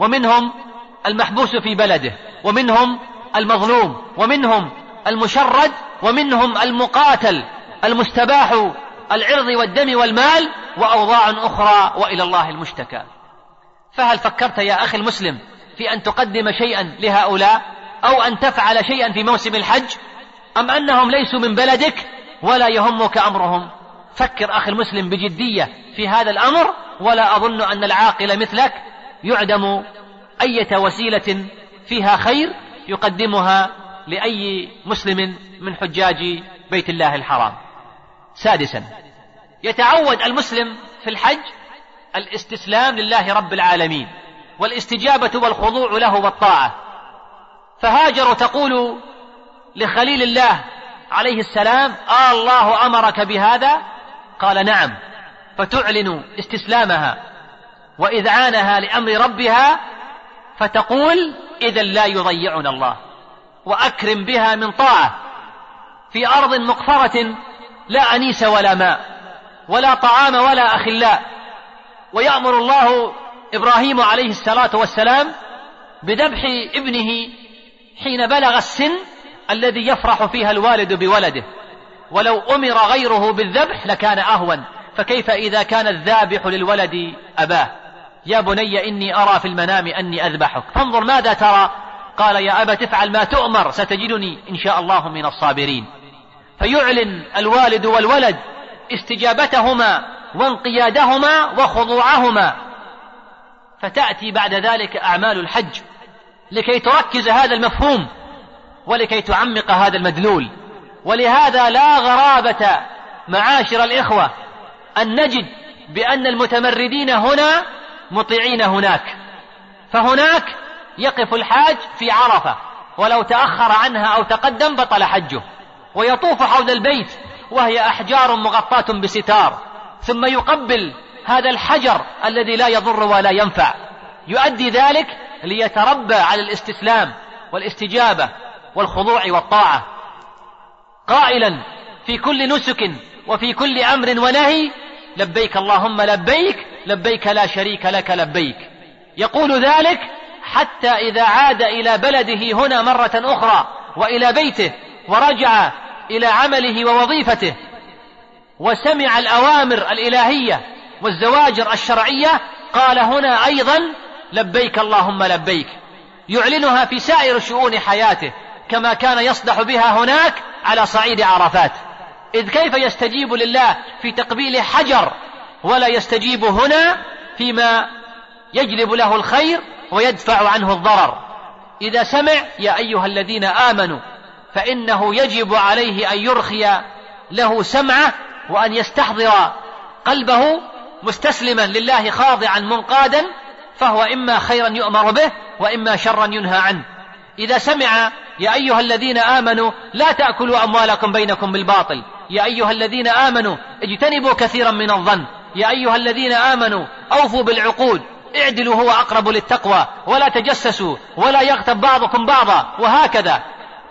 ومنهم المحبوس في بلده ومنهم المظلوم ومنهم المشرد ومنهم المقاتل المستباح العرض والدم والمال وأوضاع أخرى وإلى الله المشتكى. فهل فكرت يا أخي المسلم في أن تقدم شيئا لهؤلاء أو أن تفعل شيئا في موسم الحج أم أنهم ليسوا من بلدك ولا يهمك أمرهم؟ فكر أخي المسلم بجدية في هذا الأمر ولا أظن أن العاقل مثلك يعدم أية وسيلة فيها خير يقدمها لأي مسلم من حجاج بيت الله الحرام. سادسا يتعود المسلم في الحج الاستسلام لله رب العالمين والاستجابة والخضوع له والطاعة. فهاجر تقول لخليل الله عليه السلام آه الله أمرك بهذا؟ قال نعم. فتعلن استسلامها وإذعانها لأمر ربها فتقول إذا لا يضيعنا الله وأكرم بها من طاعة في أرض مقفرة لا أنيس ولا ماء ولا طعام ولا أخلاء ويأمر الله إبراهيم عليه الصلاة والسلام بذبح ابنه حين بلغ السن الذي يفرح فيها الوالد بولده ولو أمر غيره بالذبح لكان أهون فكيف إذا كان الذابح للولد أباه؟ يا بني إني أرى في المنام أني أذبحك. فانظر ماذا ترى. قال يا أبا تفعل ما تؤمر ستجدني إن شاء الله من الصابرين. فيعلن الوالد والولد استجابتهما وانقيادهما وخضوعهما. فتأتي بعد ذلك أعمال الحج لكي تركز هذا المفهوم ولكي تعمق هذا المدلول. ولهذا لا غرابة معاشر الإخوة أن نجد بأن المتمردين هنا مطيعين هناك. فهناك يقف الحاج في عرفة ولو تأخر عنها أو تقدم بطل حجه ويطوف حول البيت وهي أحجار مغطاة بستار ثم يقبل هذا الحجر الذي لا يضر ولا ينفع. يؤدي ذلك ليتربى على الاستسلام والاستجابة والخضوع والطاعة. قائلا في كل نسك وفي كل أمر ونهي لبيك اللهم لبيك لبيك لا شريك لك لبيك. يقول ذلك حتى إذا عاد إلى بلده هنا مرة أخرى وإلى بيته ورجع إلى عمله ووظيفته. وسمع الأوامر الإلهية والزواجر الشرعية قال هنا أيضا لبيك اللهم لبيك. يعلنها في سائر شؤون حياته كما كان يصدح بها هناك على صعيد عرفات. إذ كيف يستجيب لله في تقبيل حجر ولا يستجيب هنا فيما يجلب له الخير ويدفع عنه الضرر. إذا سمع يا أيها الذين آمنوا فإنه يجب عليه أن يرخي له سمعه وأن يستحضر قلبه مستسلما لله خاضعا منقادا فهو إما خيرا يؤمر به وإما شرا ينهى عنه. إذا سمع يا أيها الذين آمنوا لا تأكلوا أموالكم بينكم بالباطل. يا أيها الذين آمنوا اجتنبوا كثيرا من الظن. يا أيها الذين آمنوا أوفوا بالعقود. اعدلوا هو أقرب للتقوى. ولا تجسسوا. ولا يغتب بعضكم بعضا. وهكذا.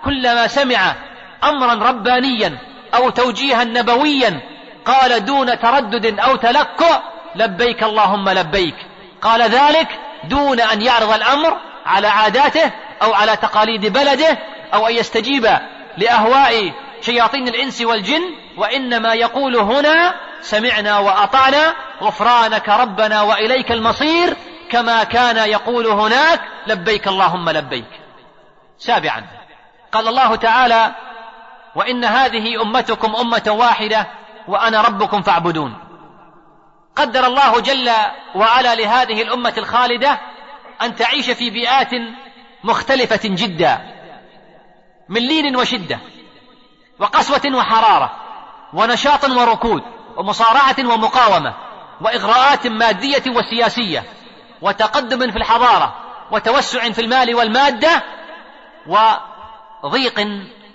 كلما سمع أمرا ربانيا أو توجيها نبويا قال دون تردد أو تلكؤ لبيك اللهم لبيك. قال ذلك دون أن يعرض الأمر على عاداته أو على تقاليد بلده أو أن يستجيب لأهواء شياطين الإنس والجن وإنما يقول هنا سمعنا وأطعنا غفرانك ربنا وإليك المصير كما كان يقول هناك لبيك اللهم لبيك. سابعا. قال الله تعالى وإن هذه أمتكم أمة واحدة وأنا ربكم فاعبدون. قدر الله جل وعلا لهذه الأمة الخالدة أن تعيش في بيئات مختلفة جدا من لين وشدة. وقسوة وحرارة ونشاط وركود ومصارعة ومقاومة وإغراءات مادية وسياسية وتقدم في الحضارة وتوسع في المال والمادة وضيق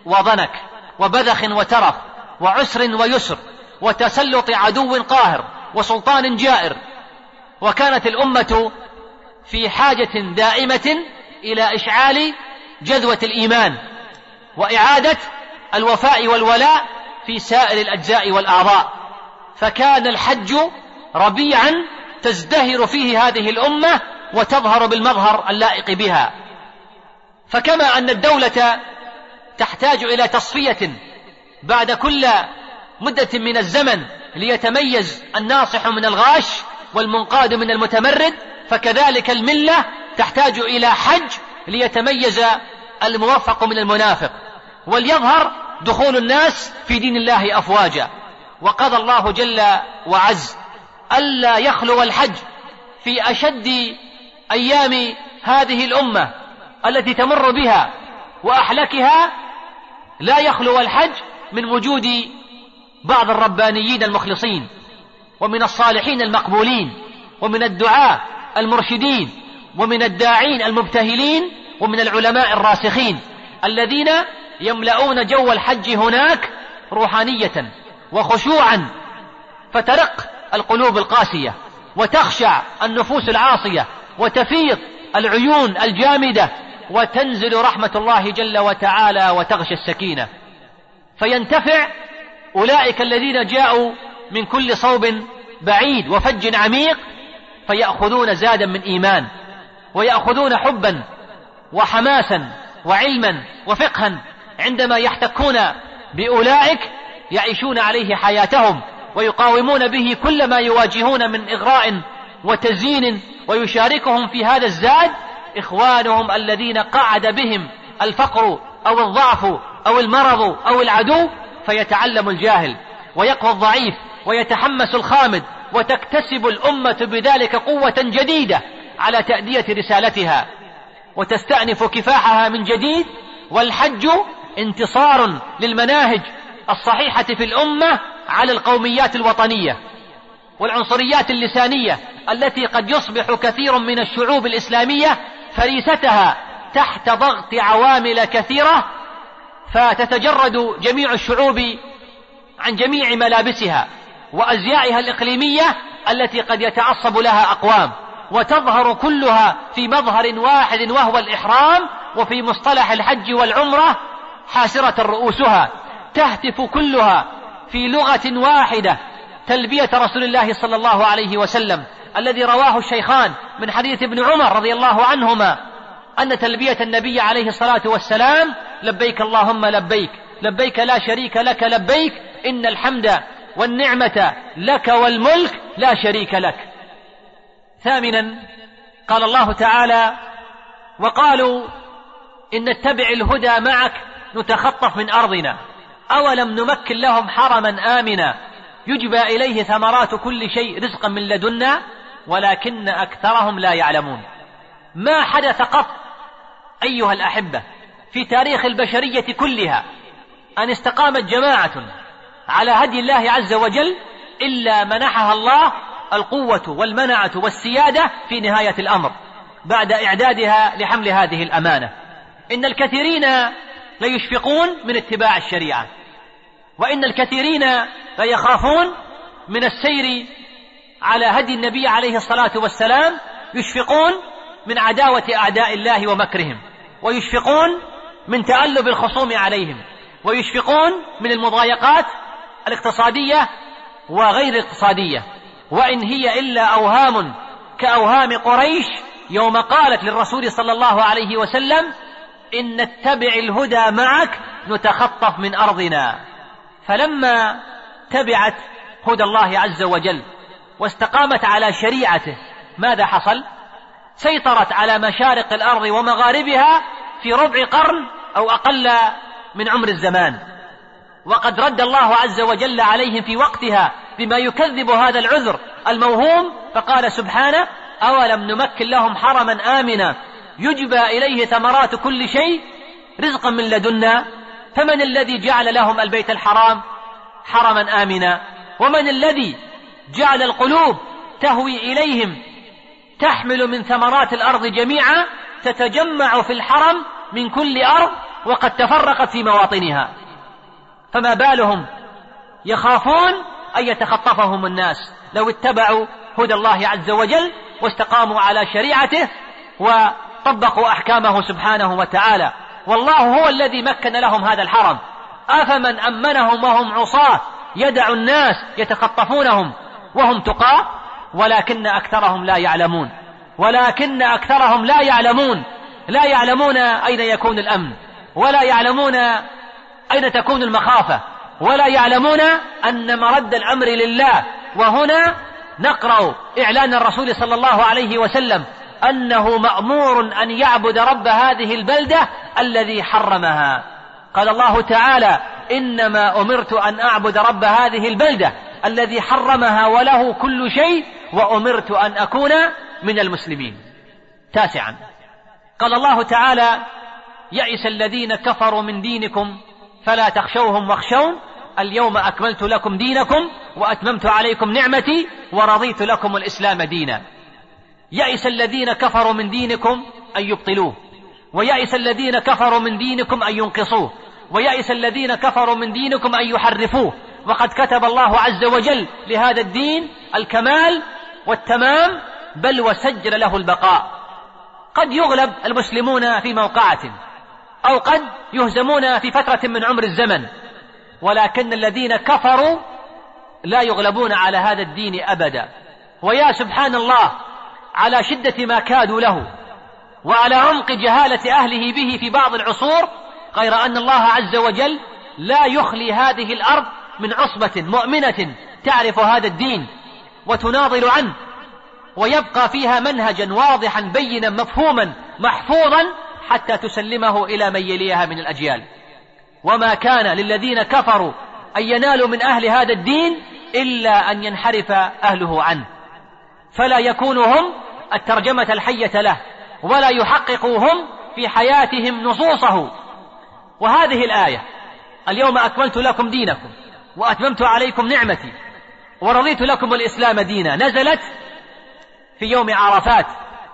وضنك وبذخ وترف وعسر ويسر وتسلط عدو قاهر وسلطان جائر وكانت الأمة في حاجة دائمة إلى إشعال جذوة الإيمان وإعادة الوفاء والولاء في سائر الأجزاء والأعضاء فكان الحج ربيعا تزدهر فيه هذه الأمة وتظهر بالمظهر اللائق بها. فكما أن الدولة تحتاج إلى تصفية بعد كل مدة من الزمن ليتميز الناصح من الغاش والمنقاد من المتمرد فكذلك الملة تحتاج إلى حج ليتميز الموفق من المنافق. وليظهر دخول الناس في دين الله أفواجا. وقضى الله جل وعز ألا يخلو الحج في أشد أيام هذه الأمة التي تمر بها وأحلكها لا يخلو الحج من وجود بعض الربانيين المخلصين ومن الصالحين المقبولين ومن الدعاة المرشدين ومن الداعين المبتهلين ومن العلماء الراسخين الذين يملؤون جو الحج هناك روحانية وخشوعا. فترق القلوب القاسية وتخشع النفوس العاصية وتفيض العيون الجامدة وتنزل رحمة الله جل وتعالى وتغشى السكينة. فينتفع أولئك الذين جاءوا من كل صوب بعيد وفج عميق فيأخذون زادا من إيمان ويأخذون حبا وحماسا وعلما وفقها عندما يحتكون بأولئك يعيشون عليه حياتهم ويقاومون به كل ما يواجهون من إغراء وتزيين ويشاركهم في هذا الزاد إخوانهم الذين قعد بهم الفقر أو الضعف أو المرض أو العدو فيتعلم الجاهل ويقوى الضعيف ويتحمس الخامد وتكتسب الأمة بذلك قوة جديدة على تأدية رسالتها وتستأنف كفاحها من جديد والحج انتصار للمناهج الصحيحة في الأمة على القوميات الوطنية والعنصريات اللسانية التي قد يصبح كثير من الشعوب الإسلامية فريستها تحت ضغط عوامل كثيرة فتتجرد جميع الشعوب عن جميع ملابسها وأزيائها الإقليمية التي قد يتعصب لها أقوام وتظهر كلها في مظهر واحد وهو الإحرام وفي مصطلح الحج والعمرة حاسرة رؤوسها تهتف كلها في لغة واحدة تلبية رسول الله صلى الله عليه وسلم الذي رواه الشيخان من حديث ابن عمر رضي الله عنهما أن تلبية النبي عليه الصلاة والسلام لبيك اللهم لبيك لبيك لا شريك لك لبيك إن الحمد والنعمة لك والملك لا شريك لك. ثامنا قال الله تعالى وقالوا إن نتبع الهدى معك نتخطف من أرضنا. أولم نمكن لهم حرما آمنا. يجبى إليه ثمرات كل شيء رزقا من لدنا ولكن أكثرهم لا يعلمون. ما حدث قط أيها الأحبة في تاريخ البشرية كلها أن استقامت جماعة على هدي الله عز وجل إلا منحها الله القوة والمنعة والسيادة في نهاية الأمر بعد إعدادها لحمل هذه الأمانة. إن الكثيرين ليشفقون من اتباع الشريعة. وإن الكثيرين ليخافون من السير على هدي النبي عليه الصلاة والسلام يشفقون من عداوة أعداء الله ومكرهم ويشفقون من تألب الخصوم عليهم ويشفقون من المضايقات الاقتصادية وغير الاقتصادية. وإن هي إلا أوهام كأوهام قريش يوم قالت للرسول صلى الله عليه وسلم إن نتبع الهدى معك نتخطف من أرضنا. فلما تبعت هدى الله عز وجل واستقامت على شريعته ماذا حصل؟ سيطرت على مشارق الأرض ومغاربها في ربع قرن أو أقل من عمر الزمان. وقد رد الله عز وجل عليهم في وقتها بما يكذب هذا العذر الموهوم فقال سبحانه أولم نمكن لهم حرما آمنا؟ يجبى إليه ثمرات كل شيء رزقا من لدنا. فمن الذي جعل لهم البيت الحرام حرما آمنا؟ ومن الذي جعل القلوب تهوي إليهم تحمل من ثمرات الأرض جميعا تتجمع في الحرم من كل أرض وقد تفرقت في مواطنها. فما بالهم يخافون أن يتخطفهم الناس. لو اتبعوا هدى الله عز وجل واستقاموا على شريعته وطبقوا أحكامه سبحانه وتعالى. والله هو الذي مكن لهم هذا الحرم. أفمن أمنهم وهم عصاة يدع الناس يتخطفونهم وهم تقاة ولكن أكثرهم لا يعلمون. ولكن أكثرهم لا يعلمون. لا يعلمون أين يكون الأمن ولا يعلمون أين تكون المخافة ولا يعلمون أن مرد الأمر لله. وهنا نقرأ إعلان الرسول صلى الله عليه وسلم أنه مأمور أن يعبد رب هذه البلدة الذي حرمها. قال الله تعالى إنما أمرت أن أعبد رب هذه البلدة الذي حرمها وله كل شيء وأمرت أن أكون من المسلمين. تاسعا. قال الله تعالى يئس الذين كفروا من دينكم فلا تخشوهم واخشون. اليوم أكملت لكم دينكم وأتممت عليكم نعمتي ورضيت لكم الإسلام دينا. يئس الذين كفروا من دينكم أن يبطلوه ويئس الذين كفروا من دينكم أن ينقصوه ويئس الذين كفروا من دينكم أن يحرفوه. وقد كتب الله عز وجل لهذا الدين الكمال والتمام بل وسجل له البقاء. قد يغلب المسلمون في موقعة أو قد يهزمون في فترة من عمر الزمن. ولكن الذين كفروا لا يغلبون على هذا الدين أبدا. ويا سبحان الله على شدة ما كادوا له وعلى عمق جهالة أهله به في بعض العصور غير أن الله عز وجل لا يخلي هذه الأرض من عصبة مؤمنة تعرف هذا الدين وتناضل عنه ويبقى فيها منهجا واضحا بينا مفهوما محفوظا حتى تسلمه إلى من يليها من الأجيال. وما كان للذين كفروا أن ينالوا من أهل هذا الدين إلا أن ينحرف أهله عنه. فلا يكونوا هم الترجمة الحية له ولا يحققوا هم في حياتهم نصوصه. وهذه الآية اليوم أكملت لكم دينكم وأتممت عليكم نعمتي ورضيت لكم الإسلام دينا. نزلت في يوم عرفات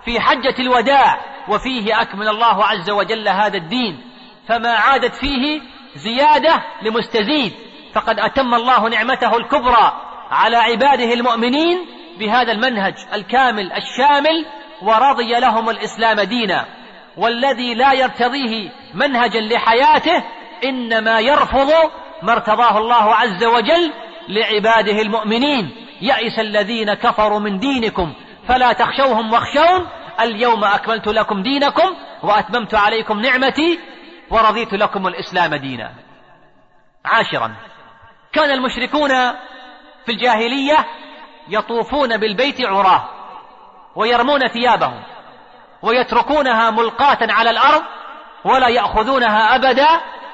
في حجة الوداع وفيه أكمل الله عز وجل هذا الدين. فما عادت فيه زيادة لمستزيد فقد أتم الله نعمته الكبرى على عباده المؤمنين بهذا المنهج الكامل الشامل ورضي لهم الإسلام دينا. والذي لا يرتضيه منهجا لحياته إنما يرفض ما ارتضاه الله عز وجل لعباده المؤمنين. يئس الذين كفروا من دينكم فلا تخشوهم واخشون. اليوم أكملت لكم دينكم وأتممت عليكم نعمتي ورضيت لكم الإسلام دينا. عاشرا. كان المشركون في الجاهلية يطوفون بالبيت عراه ويرمون ثيابهم ويتركونها ملقاة على الأرض ولا يأخذونها أبدا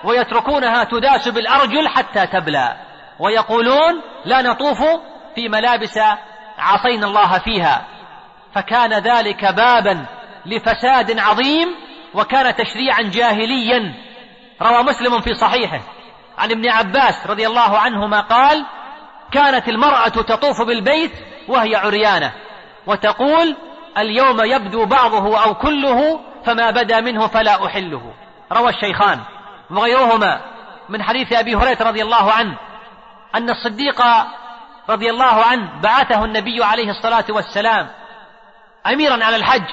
ويتركونها تداس بالأرجل حتى تبلى. ويقولون لا نطوف في ملابس عصينا الله فيها. فكان ذلك بابا لفساد عظيم وكان تشريعا جاهليا. روى مسلم في صحيحه. عن ابن عباس رضي الله عنهما قال كانت المرأة تطوف بالبيت وهي عريانة وتقول اليوم يبدو بعضه أو كله فما بدا منه فلا أحله. روى الشيخان وغيرهما من حديث أبي هريرة رضي الله عنه أن الصديق رضي الله عنه بعثه النبي عليه الصلاة والسلام أميرا على الحج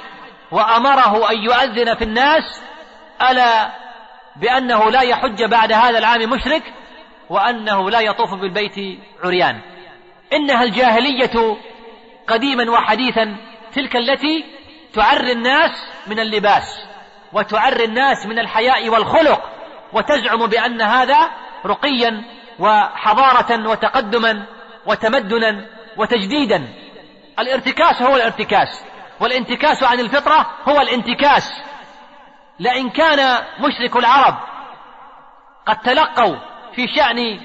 وأمره أن يؤذن في الناس ألا بأنه لا يحج بعد هذا العام مشرك؟ وأنه لا يطوف بالبيت عريان. إنها الجاهلية قديما وحديثا تلك التي تعري الناس من اللباس وتعري الناس من الحياء والخلق وتزعم بأن هذا رقيا وحضارة وتقدما وتمدنا وتجديدا. الارتكاس هو الارتكاس والانتكاس عن الفطرة هو الانتكاس. لئن كان مشرك العرب قد تلقوا في شأن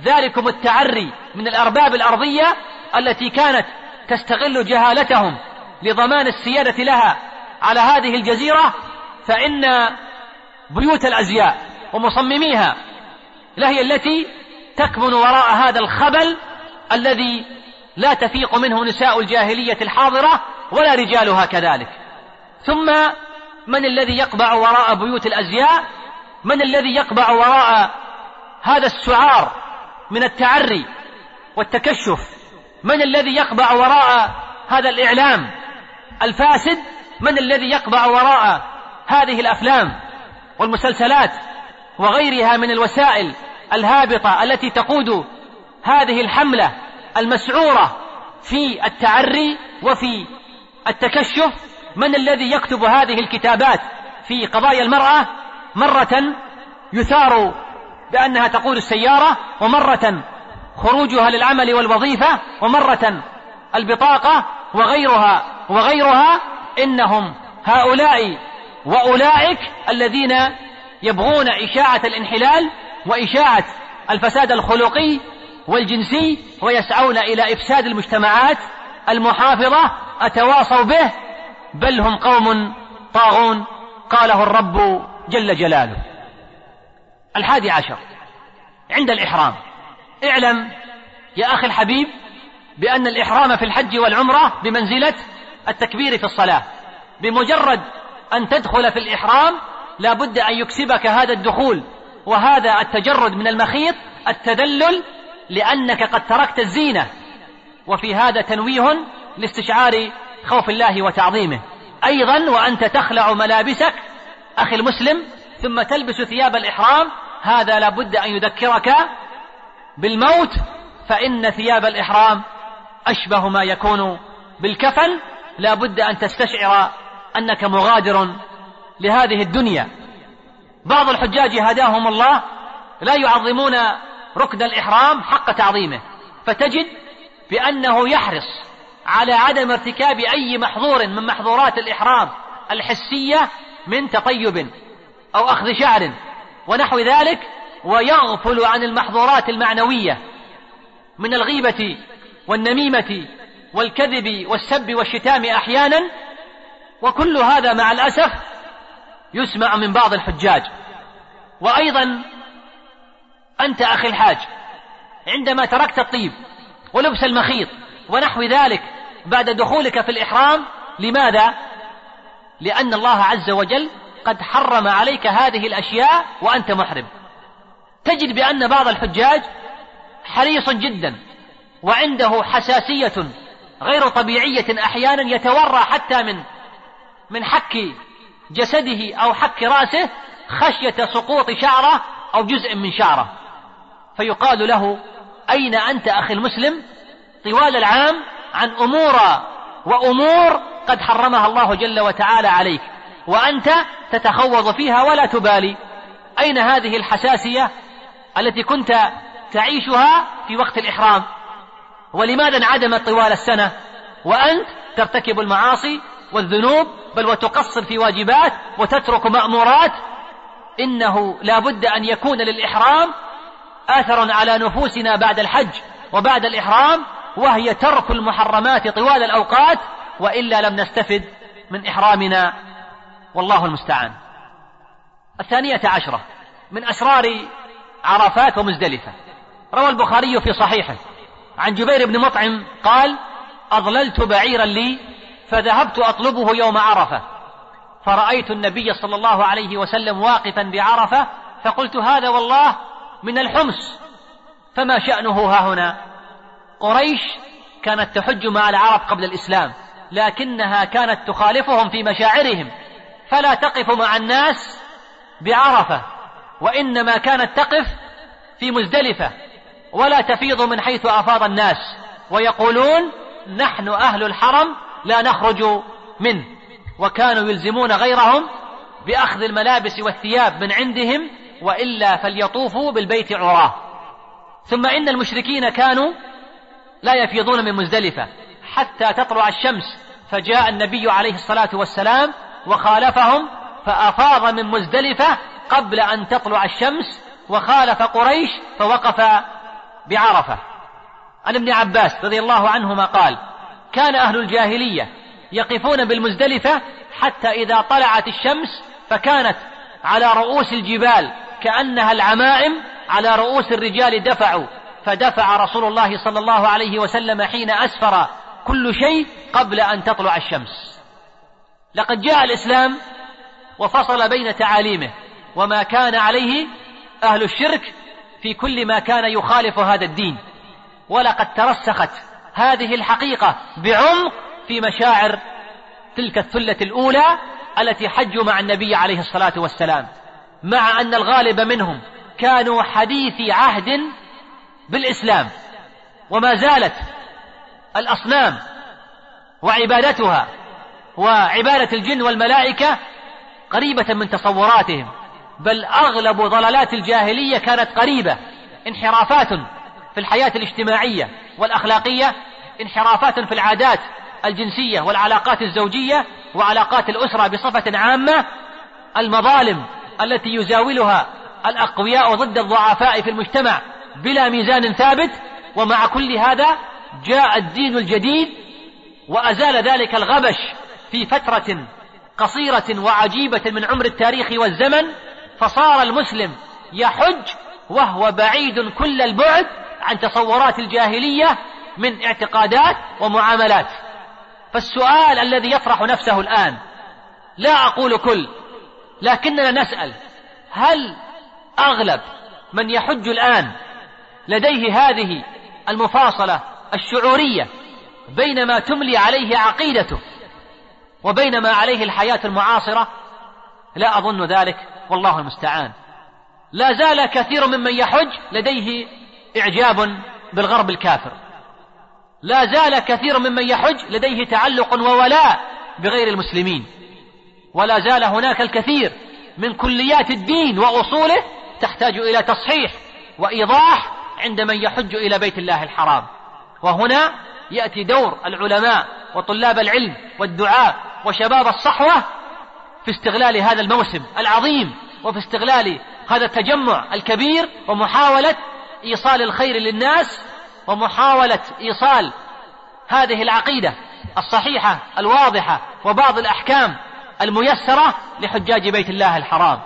ذلكم التعري من الأرباب الأرضية التي كانت تستغل جهالتهم لضمان السيادة لها على هذه الجزيرة فإن بيوت الأزياء ومصمميها لهي التي تكمن وراء هذا الخبل الذي لا تفيق منه نساء الجاهلية الحاضرة ولا رجالها كذلك. ثم من الذي يقبع وراء بيوت الأزياء؟ من الذي يقبع وراء هذا السعار من التعري والتكشف. من الذي يقبع وراء هذا الإعلام الفاسد؟ من الذي يقبع وراء هذه الأفلام والمسلسلات وغيرها من الوسائل الهابطة التي تقود هذه الحملة المسعورة في التعري وفي التكشف؟ من الذي يكتب هذه الكتابات في قضايا المرأة مرة يثار بأنها تقود السيارة ومرة خروجها للعمل والوظيفة ومرة البطاقة وغيرها وغيرها إنهم هؤلاء وأولئك الذين يبغون إشاعة الانحلال وإشاعة الفساد الخلقي والجنسي ويسعون إلى إفساد المجتمعات المحافظة أتواصوا به بل هم قوم طاغون قاله الرب جل جلاله. الحادي عشر. عند الإحرام. اعلم يا أخي الحبيب بأن الإحرام في الحج والعمرة بمنزلة التكبير في الصلاة. بمجرد أن تدخل في الإحرام لا بد أن يكسبك هذا الدخول وهذا التجرد من المخيط التذلل لأنك قد تركت الزينة. وفي هذا تنويه لاستشعار خوف الله وتعظيمه. أيضا وأنت تخلع ملابسك أخي المسلم ثم تلبس ثياب الإحرام هذا لا بد أن يذكرك بالموت فإن ثياب الإحرام أشبه ما يكون بالكفن لا بد أن تستشعر أنك مغادر لهذه الدنيا. بعض الحجاج هداهم الله لا يعظمون ركن الإحرام حق تعظيمه فتجد بأنه يحرص على عدم ارتكاب أي محظور من محظورات الإحرام الحسية من تطيب أو أخذ شعر. ونحو ذلك ويغفل عن المحظورات المعنوية من الغيبة والنميمة والكذب والسب والشتام أحيانا وكل هذا مع الأسف يسمع من بعض الحجاج وأيضا أنت أخي الحاج عندما تركت الطيب ولبس المخيط ونحو ذلك بعد دخولك في الإحرام لماذا؟ لأن الله عز وجل قد حرم عليك هذه الأشياء وأنت محرم. تجد بأن بعض الحجاج حريص جدا وعنده حساسية غير طبيعية أحيانا يتورع حتى من من حك جسده أو حك رأسه خشية سقوط شعره أو جزء من شعره. فيقال له أين أنت أخي المسلم؟ طوال العام عن أمور وأمور قد حرمها الله جل وتعالى عليك. وأنت تتخوض فيها ولا تبالي. أين هذه الحساسية التي كنت تعيشها في وقت الإحرام؟ ولماذا انعدمت طوال السنة؟ وأنت ترتكب المعاصي والذنوب بل وتقصر في واجبات وتترك مأمورات؟ إنه لا بد أن يكون للإحرام أثر على نفوسنا بعد الحج وبعد الإحرام وهي ترك المحرمات طوال الأوقات وإلا لم نستفد من إحرامنا. والله المستعان. الثانية عشرة. من أسرار عرفات ومزدلفة. روى البخاري في صحيحه. عن جبير بن مطعم قال أضللت بعيرا لي فذهبت أطلبه يوم عرفة. فرأيت النبي صلى الله عليه وسلم واقفا بعرفة فقلت هذا والله من الحمص. فما شأنه ها هنا؟ قريش كانت تحج مع العرب قبل الإسلام لكنها كانت تخالفهم في مشاعرهم. فلا تقف مع الناس بعرفة وإنما كانت تقف في مزدلفة ولا تفيض من حيث أفاض الناس ويقولون نحن أهل الحرم لا نخرج منه وكانوا يلزمون غيرهم بأخذ الملابس والثياب من عندهم وإلا فليطوفوا بالبيت عراه. ثم إن المشركين كانوا لا يفيضون من مزدلفة حتى تطلع الشمس فجاء النبي عليه الصلاة والسلام وخالفهم فأفاض من مزدلفة قبل أن تطلع الشمس وخالف قريش فوقف بعرفة. عن ابن عباس رضي الله عنهما قال كان أهل الجاهلية يقفون بالمزدلفة حتى إذا طلعت الشمس فكانت على رؤوس الجبال كأنها العمائم على رؤوس الرجال دفعوا. فدفع رسول الله صلى الله عليه وسلم حين أسفر كل شيء قبل أن تطلع الشمس. لقد جاء الإسلام وفصل بين تعاليمه وما كان عليه أهل الشرك في كل ما كان يخالف هذا الدين ولقد ترسخت هذه الحقيقة بعمق في مشاعر تلك الثلة الأولى التي حجوا مع النبي عليه الصلاة والسلام مع أن الغالب منهم كانوا حديثي عهد بالإسلام وما زالت الأصنام وعبادتها وعبادة الجن والملائكة قريبة من تصوراتهم بل أغلب ضلالات الجاهلية كانت قريبة. انحرافات في الحياة الاجتماعية والأخلاقية انحرافات في العادات الجنسية والعلاقات الزوجية وعلاقات الأسرة بصفة عامة. المظالم التي يزاولها الأقوياء ضد الضعفاء في المجتمع بلا ميزان ثابت. ومع كل هذا جاء الدين الجديد وأزال ذلك الغبش في فترة قصيرة وعجيبة من عمر التاريخ والزمن فصار المسلم يحج وهو بعيد كل البعد عن تصورات الجاهلية من اعتقادات ومعاملات. فالسؤال الذي يطرح نفسه الآن لا أقول كل لكننا نسأل هل أغلب من يحج الآن لديه هذه المفاصلة الشعورية بين ما تملي عليه عقيدته؟ وبين ما عليه الحياة المعاصرة لا أظن ذلك والله المستعان. لا زال كثير ممن يحج لديه إعجاب بالغرب الكافر. لا زال كثير ممن يحج لديه تعلق وولاء بغير المسلمين. ولا زال هناك الكثير من كليات الدين وأصوله تحتاج إلى تصحيح وإيضاح عند من يحج إلى بيت الله الحرام. وهنا يأتي دور العلماء وطلاب العلم والدعاء وشباب الصحوة في استغلال هذا الموسم العظيم وفي استغلال هذا التجمع الكبير ومحاولة إيصال الخير للناس ومحاولة إيصال هذه العقيدة الصحيحة الواضحة وبعض الأحكام الميسرة لحجاج بيت الله الحرام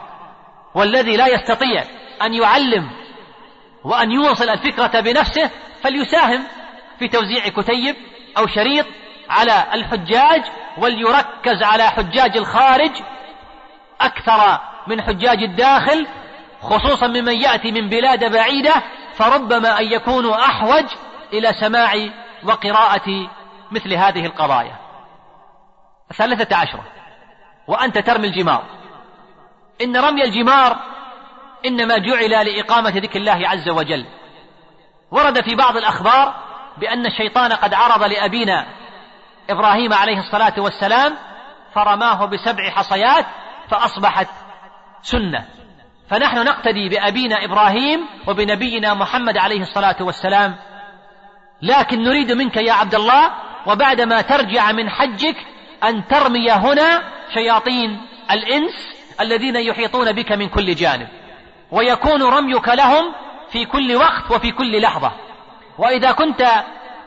والذي لا يستطيع أن يعلم وأن يوصل الفكرة بنفسه فليساهم في توزيع كتيب أو شريط على الحجاج وليركز على حجاج الخارج أكثر من حجاج الداخل خصوصا ممن يأتي من بلاد بعيدة فربما أن يكونوا أحوج إلى سماع وقراءة مثل هذه القضايا. الثالثة عشرة وأنت ترمي الجمار. إن رمي الجمار إنما جعل لإقامة ذكر الله عز وجل. ورد في بعض الأخبار بأن الشيطان قد عرض لأبينا إبراهيم عليه الصلاة والسلام فرماه بسبع حصيات فأصبحت سنة. فنحن نقتدي بأبينا إبراهيم وبنبينا محمد عليه الصلاة والسلام. لكن نريد منك يا عبد الله وبعدما ترجع من حجك أن ترمي هنا شياطين الإنس الذين يحيطون بك من كل جانب. ويكون رميك لهم في كل وقت وفي كل لحظة. وإذا كنت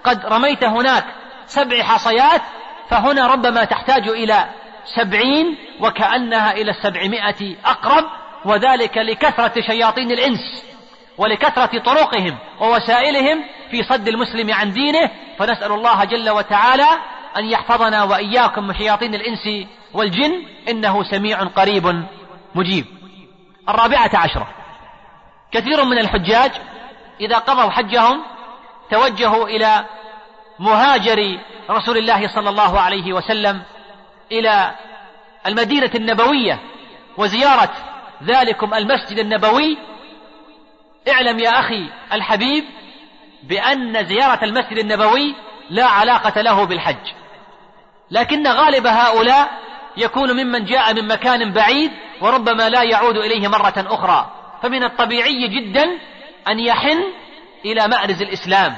قد رميت هناك سبع حصيات فهنا ربما تحتاج إلى سبعين وكأنها إلى السبعمائة أقرب وذلك لكثرة شياطين الإنس ولكثرة طرقهم ووسائلهم في صد المسلم عن دينه فنسأل الله جل وتعالى أن يحفظنا وإياكم من شياطين الإنس والجن إنه سميع قريب مجيب. الرابعة عشرة. كثير من الحجاج إذا قضوا حجهم توجهوا إلى مهاجر رسول الله صلى الله عليه وسلم إلى المدينة النبوية وزيارة ذلكم المسجد النبوي. اعلم يا أخي الحبيب بأن زيارة المسجد النبوي لا علاقة له بالحج لكن غالب هؤلاء يكون ممن جاء من مكان بعيد وربما لا يعود إليه مرة أخرى. فمن الطبيعي جدا أن يحن إلى مأرز الإسلام.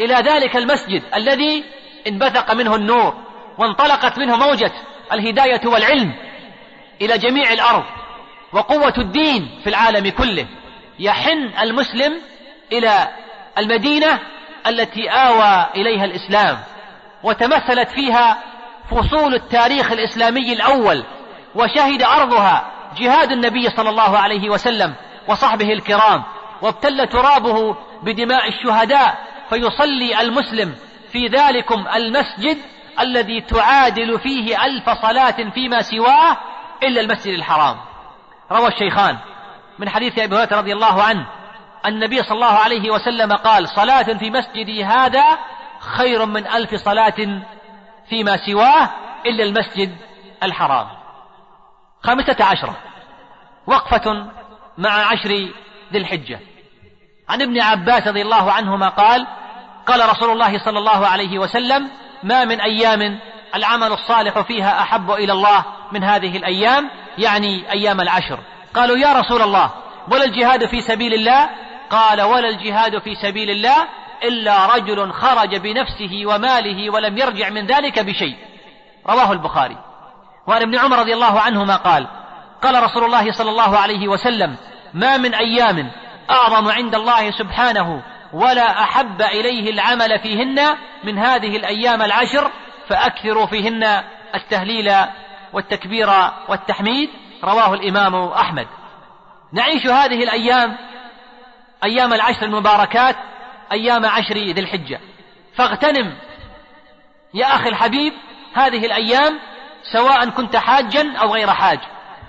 إلى ذلك المسجد الذي انبثق منه النور وانطلقت منه موجة الهداية والعلم إلى جميع الأرض وقوة الدين في العالم كله. يحن المسلم إلى المدينة التي آوى إليها الإسلام وتمثلت فيها فصول التاريخ الإسلامي الأول وشهد أرضها جهاد النبي صلى الله عليه وسلم وصحبه الكرام وابتل ترابه بدماء الشهداء فيصلي المسلم في ذلكم المسجد الذي تعادل فيه ألف صلاة فيما سواه إلا المسجد الحرام. روى الشيخان من حديث أبي هريرة رضي الله عنه النبي صلى الله عليه وسلم قال صلاة في مسجدي هذا خير من ألف صلاة فيما سواه إلا المسجد الحرام. خامسة عشرة. وقفة مع عشر ذي الحجة. عن ابن عباس رضي الله عنهما قال قال رسول الله صلى الله عليه وسلم ما من أيام العمل الصالح فيها أحب إلى الله من هذه الأيام يعني أيام العشر. قالوا يا رسول الله ولا الجهاد في سبيل الله؟ قال ولا الجهاد في سبيل الله إلا رجل خرج بنفسه وماله ولم يرجع من ذلك بشيء. رواه البخاري. وعن ابن عمر رضي الله عنهما قال قال رسول الله صلى الله عليه وسلم ما من أيام أعظم عند الله سبحانه ولا أحب إليه العمل فيهن من هذه الأيام العشر فأكثروا فيهن التهليل والتكبير والتحميد رواه الإمام أحمد. نعيش هذه الأيام أيام العشر المباركات أيام عشر ذي الحجة. فاغتنم يا أخي الحبيب هذه الأيام سواء كنت حاجا أو غير حاج.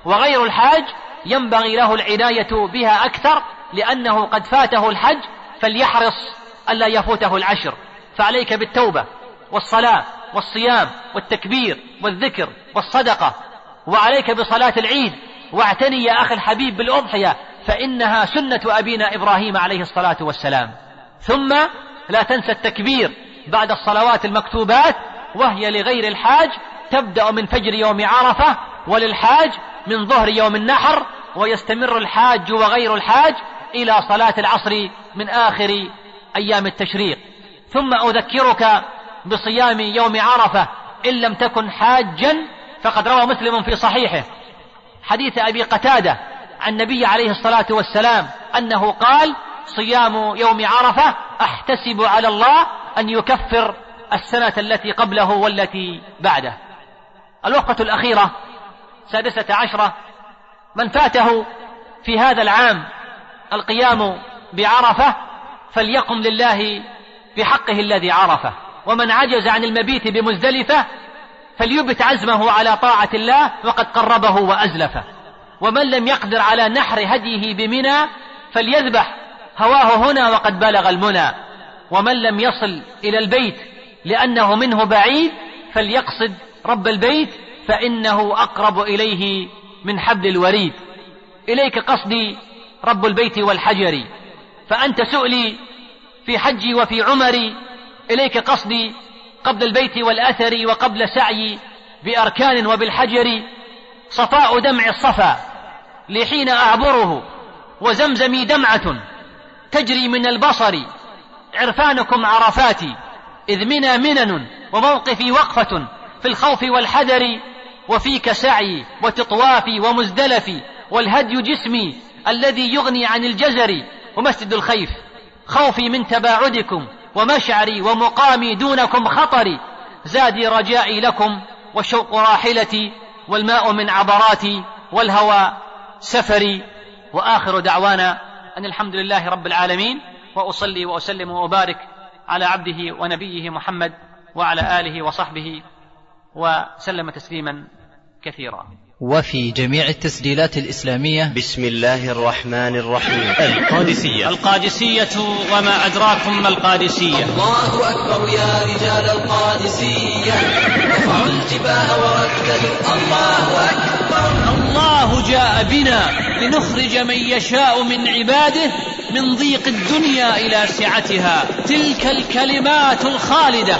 وغير الحاج ينبغي له العناية بها أكثر لأنه قد فاته الحج فليحرص ألا يفوته العشر. فعليك بالتوبة والصلاة والصيام والتكبير والذكر والصدقة. وعليك بصلاة العيد. واعتني يا أخي الحبيب بالأضحية فإنها سنة أبينا إبراهيم عليه الصلاة والسلام. ثم لا تنسى التكبير بعد الصلوات المكتوبات وهي لغير الحاج تبدأ من فجر يوم عرفة وللحاج من ظهر يوم النحر ويستمر الحاج وغير الحاج إلى صلاة العصر من آخر أيام التشريق. ثم أذكرك بصيام يوم عرفة إن لم تكن حاجا فقد روى مسلم في صحيحه. حديث أبي قتادة عن النبي عليه الصلاة والسلام أنه قال صيام يوم عرفة أحتسب على الله أن يكفر السنة التي قبله والتي بعده. الوقفة الأخيرة سادسة عشرة من فاته في هذا العام القيام بعرفة فليقم لله بحقه الذي عرفه. ومن عجز عن المبيت بمزدلفة فليبت عزمه على طاعة الله وقد قربه وأزلفه. ومن لم يقدر على نحر هديه بمنى فليذبح هواه هنا وقد بلغ المنى. ومن لم يصل إلى البيت لأنه منه بعيد فليقصد رب البيت فإنه أقرب إليه من حبل الوريد. إليك قصدي رب البيت والحجر. فأنت سؤلي في حجي وفي عمري إليك قصدي قبل البيت والأثر وقبل سعي بأركان وبالحجر. صفاء دمع الصفا لحين أعبره وزمزمي دمعة تجري من البصر. عرفانكم عرفاتي إذ منا منن وموقفي وقفة في الخوف والحذر. وفيك سعي وتطوافي ومزدلفي والهدي جسمي الذي يغني عن الجزر ومسجد الخيف. خوفي من تباعدكم ومشعري ومقامي دونكم خطري. زادي رجائي لكم والشوق راحلتي والماء من عبراتي والهوى سفري. وآخر دعوانا أن الحمد لله رب العالمين وأصلي وأسلم وأبارك على عبده ونبيه محمد وعلى آله وصحبه وسلم تسليما كثيرا. وفي جميع التسجيلات الإسلامية. بسم الله الرحمن الرحيم. القادسية. القادسية وما أدراكم ما القادسية. الله أكبر يا رجال القادسية. رفعوا الجباه ورددوا. الله أكبر. الله جاء بنا لنخرج من يشاء من عباده من ضيق الدنيا إلى سعتها. تلك الكلمات الخالدة.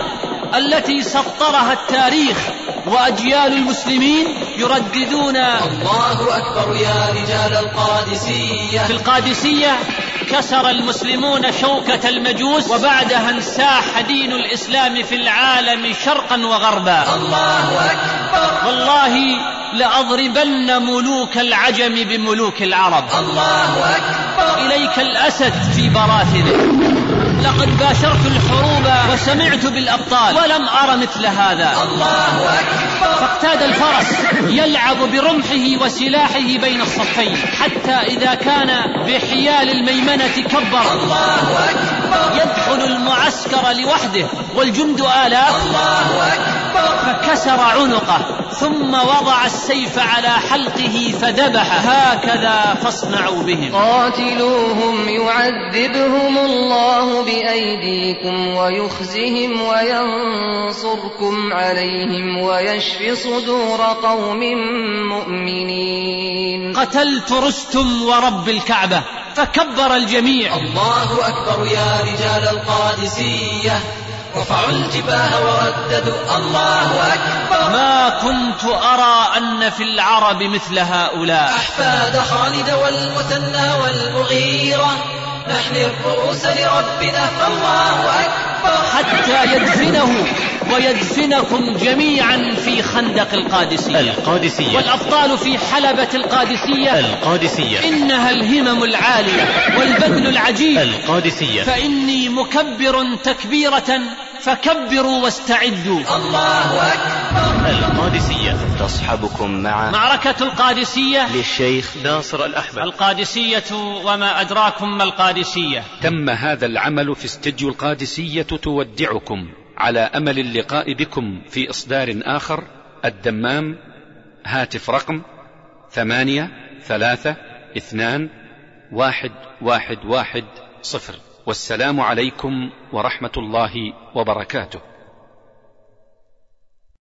التي سطرها التاريخ وأجيال المسلمين يرددون الله أكبر يا رجال القادسية. في القادسية كسر المسلمون شوكة المجوس وبعدها انساح دين الإسلام في العالم شرقا وغربا. الله أكبر. والله لأضربن ملوك العجم بملوك العرب. الله أكبر. إليك الأسد في براثنه. لقد باشرت الحروب وسمعت بالأبطال ولم أر مثل هذا. الله أكبر. فاقتاد الفرس يلعب برمحه وسلاحه بين الصفين حتى إذا كان بحيال الميمنة كبر. الله أكبر. يدخل المعسكر لوحده والجند آلاف. الله أكبر. فكسر عنقه ثم وضع السيف على حلقه فذبح هكذا فاصنعوا بهم. قاتلوهم يعذبهم الله بأيديكم ويخزهم وينصركم عليهم ويشف صدور قوم مؤمنين. قتلت رستم ورب الكعبة فكبر الجميع. الله أكبر يا رجال القادسية. رفعوا الجباه ورددوا. الله أكبر. ما كنت أرى أن في العرب مثل هؤلاء. أحفاد خالد والمثنى والمغيرة. نحن الرؤوس لربنا فالله أكبر. حتى يدفنه ويدفنكم جميعا في خندق القادسية. القادسية. والأبطال في حلبة القادسية. القادسية. إنها الهمم العالية والبذل العجيب. القادسية. فإني مكبر تكبيرة فكبروا واستعدوا. الله أكبر. القادسية. تصحبكم مع معركة القادسية. للشيخ ناصر الأحمد القادسية وما أدراكم ما القادسية. تم هذا العمل في استديو القادسية تودعكم على أمل اللقاء بكم في إصدار آخر الدمام هاتف رقم ثمانية ثلاثة اثنان واحد واحد واحد صفر. والسلام عليكم ورحمة الله وبركاته.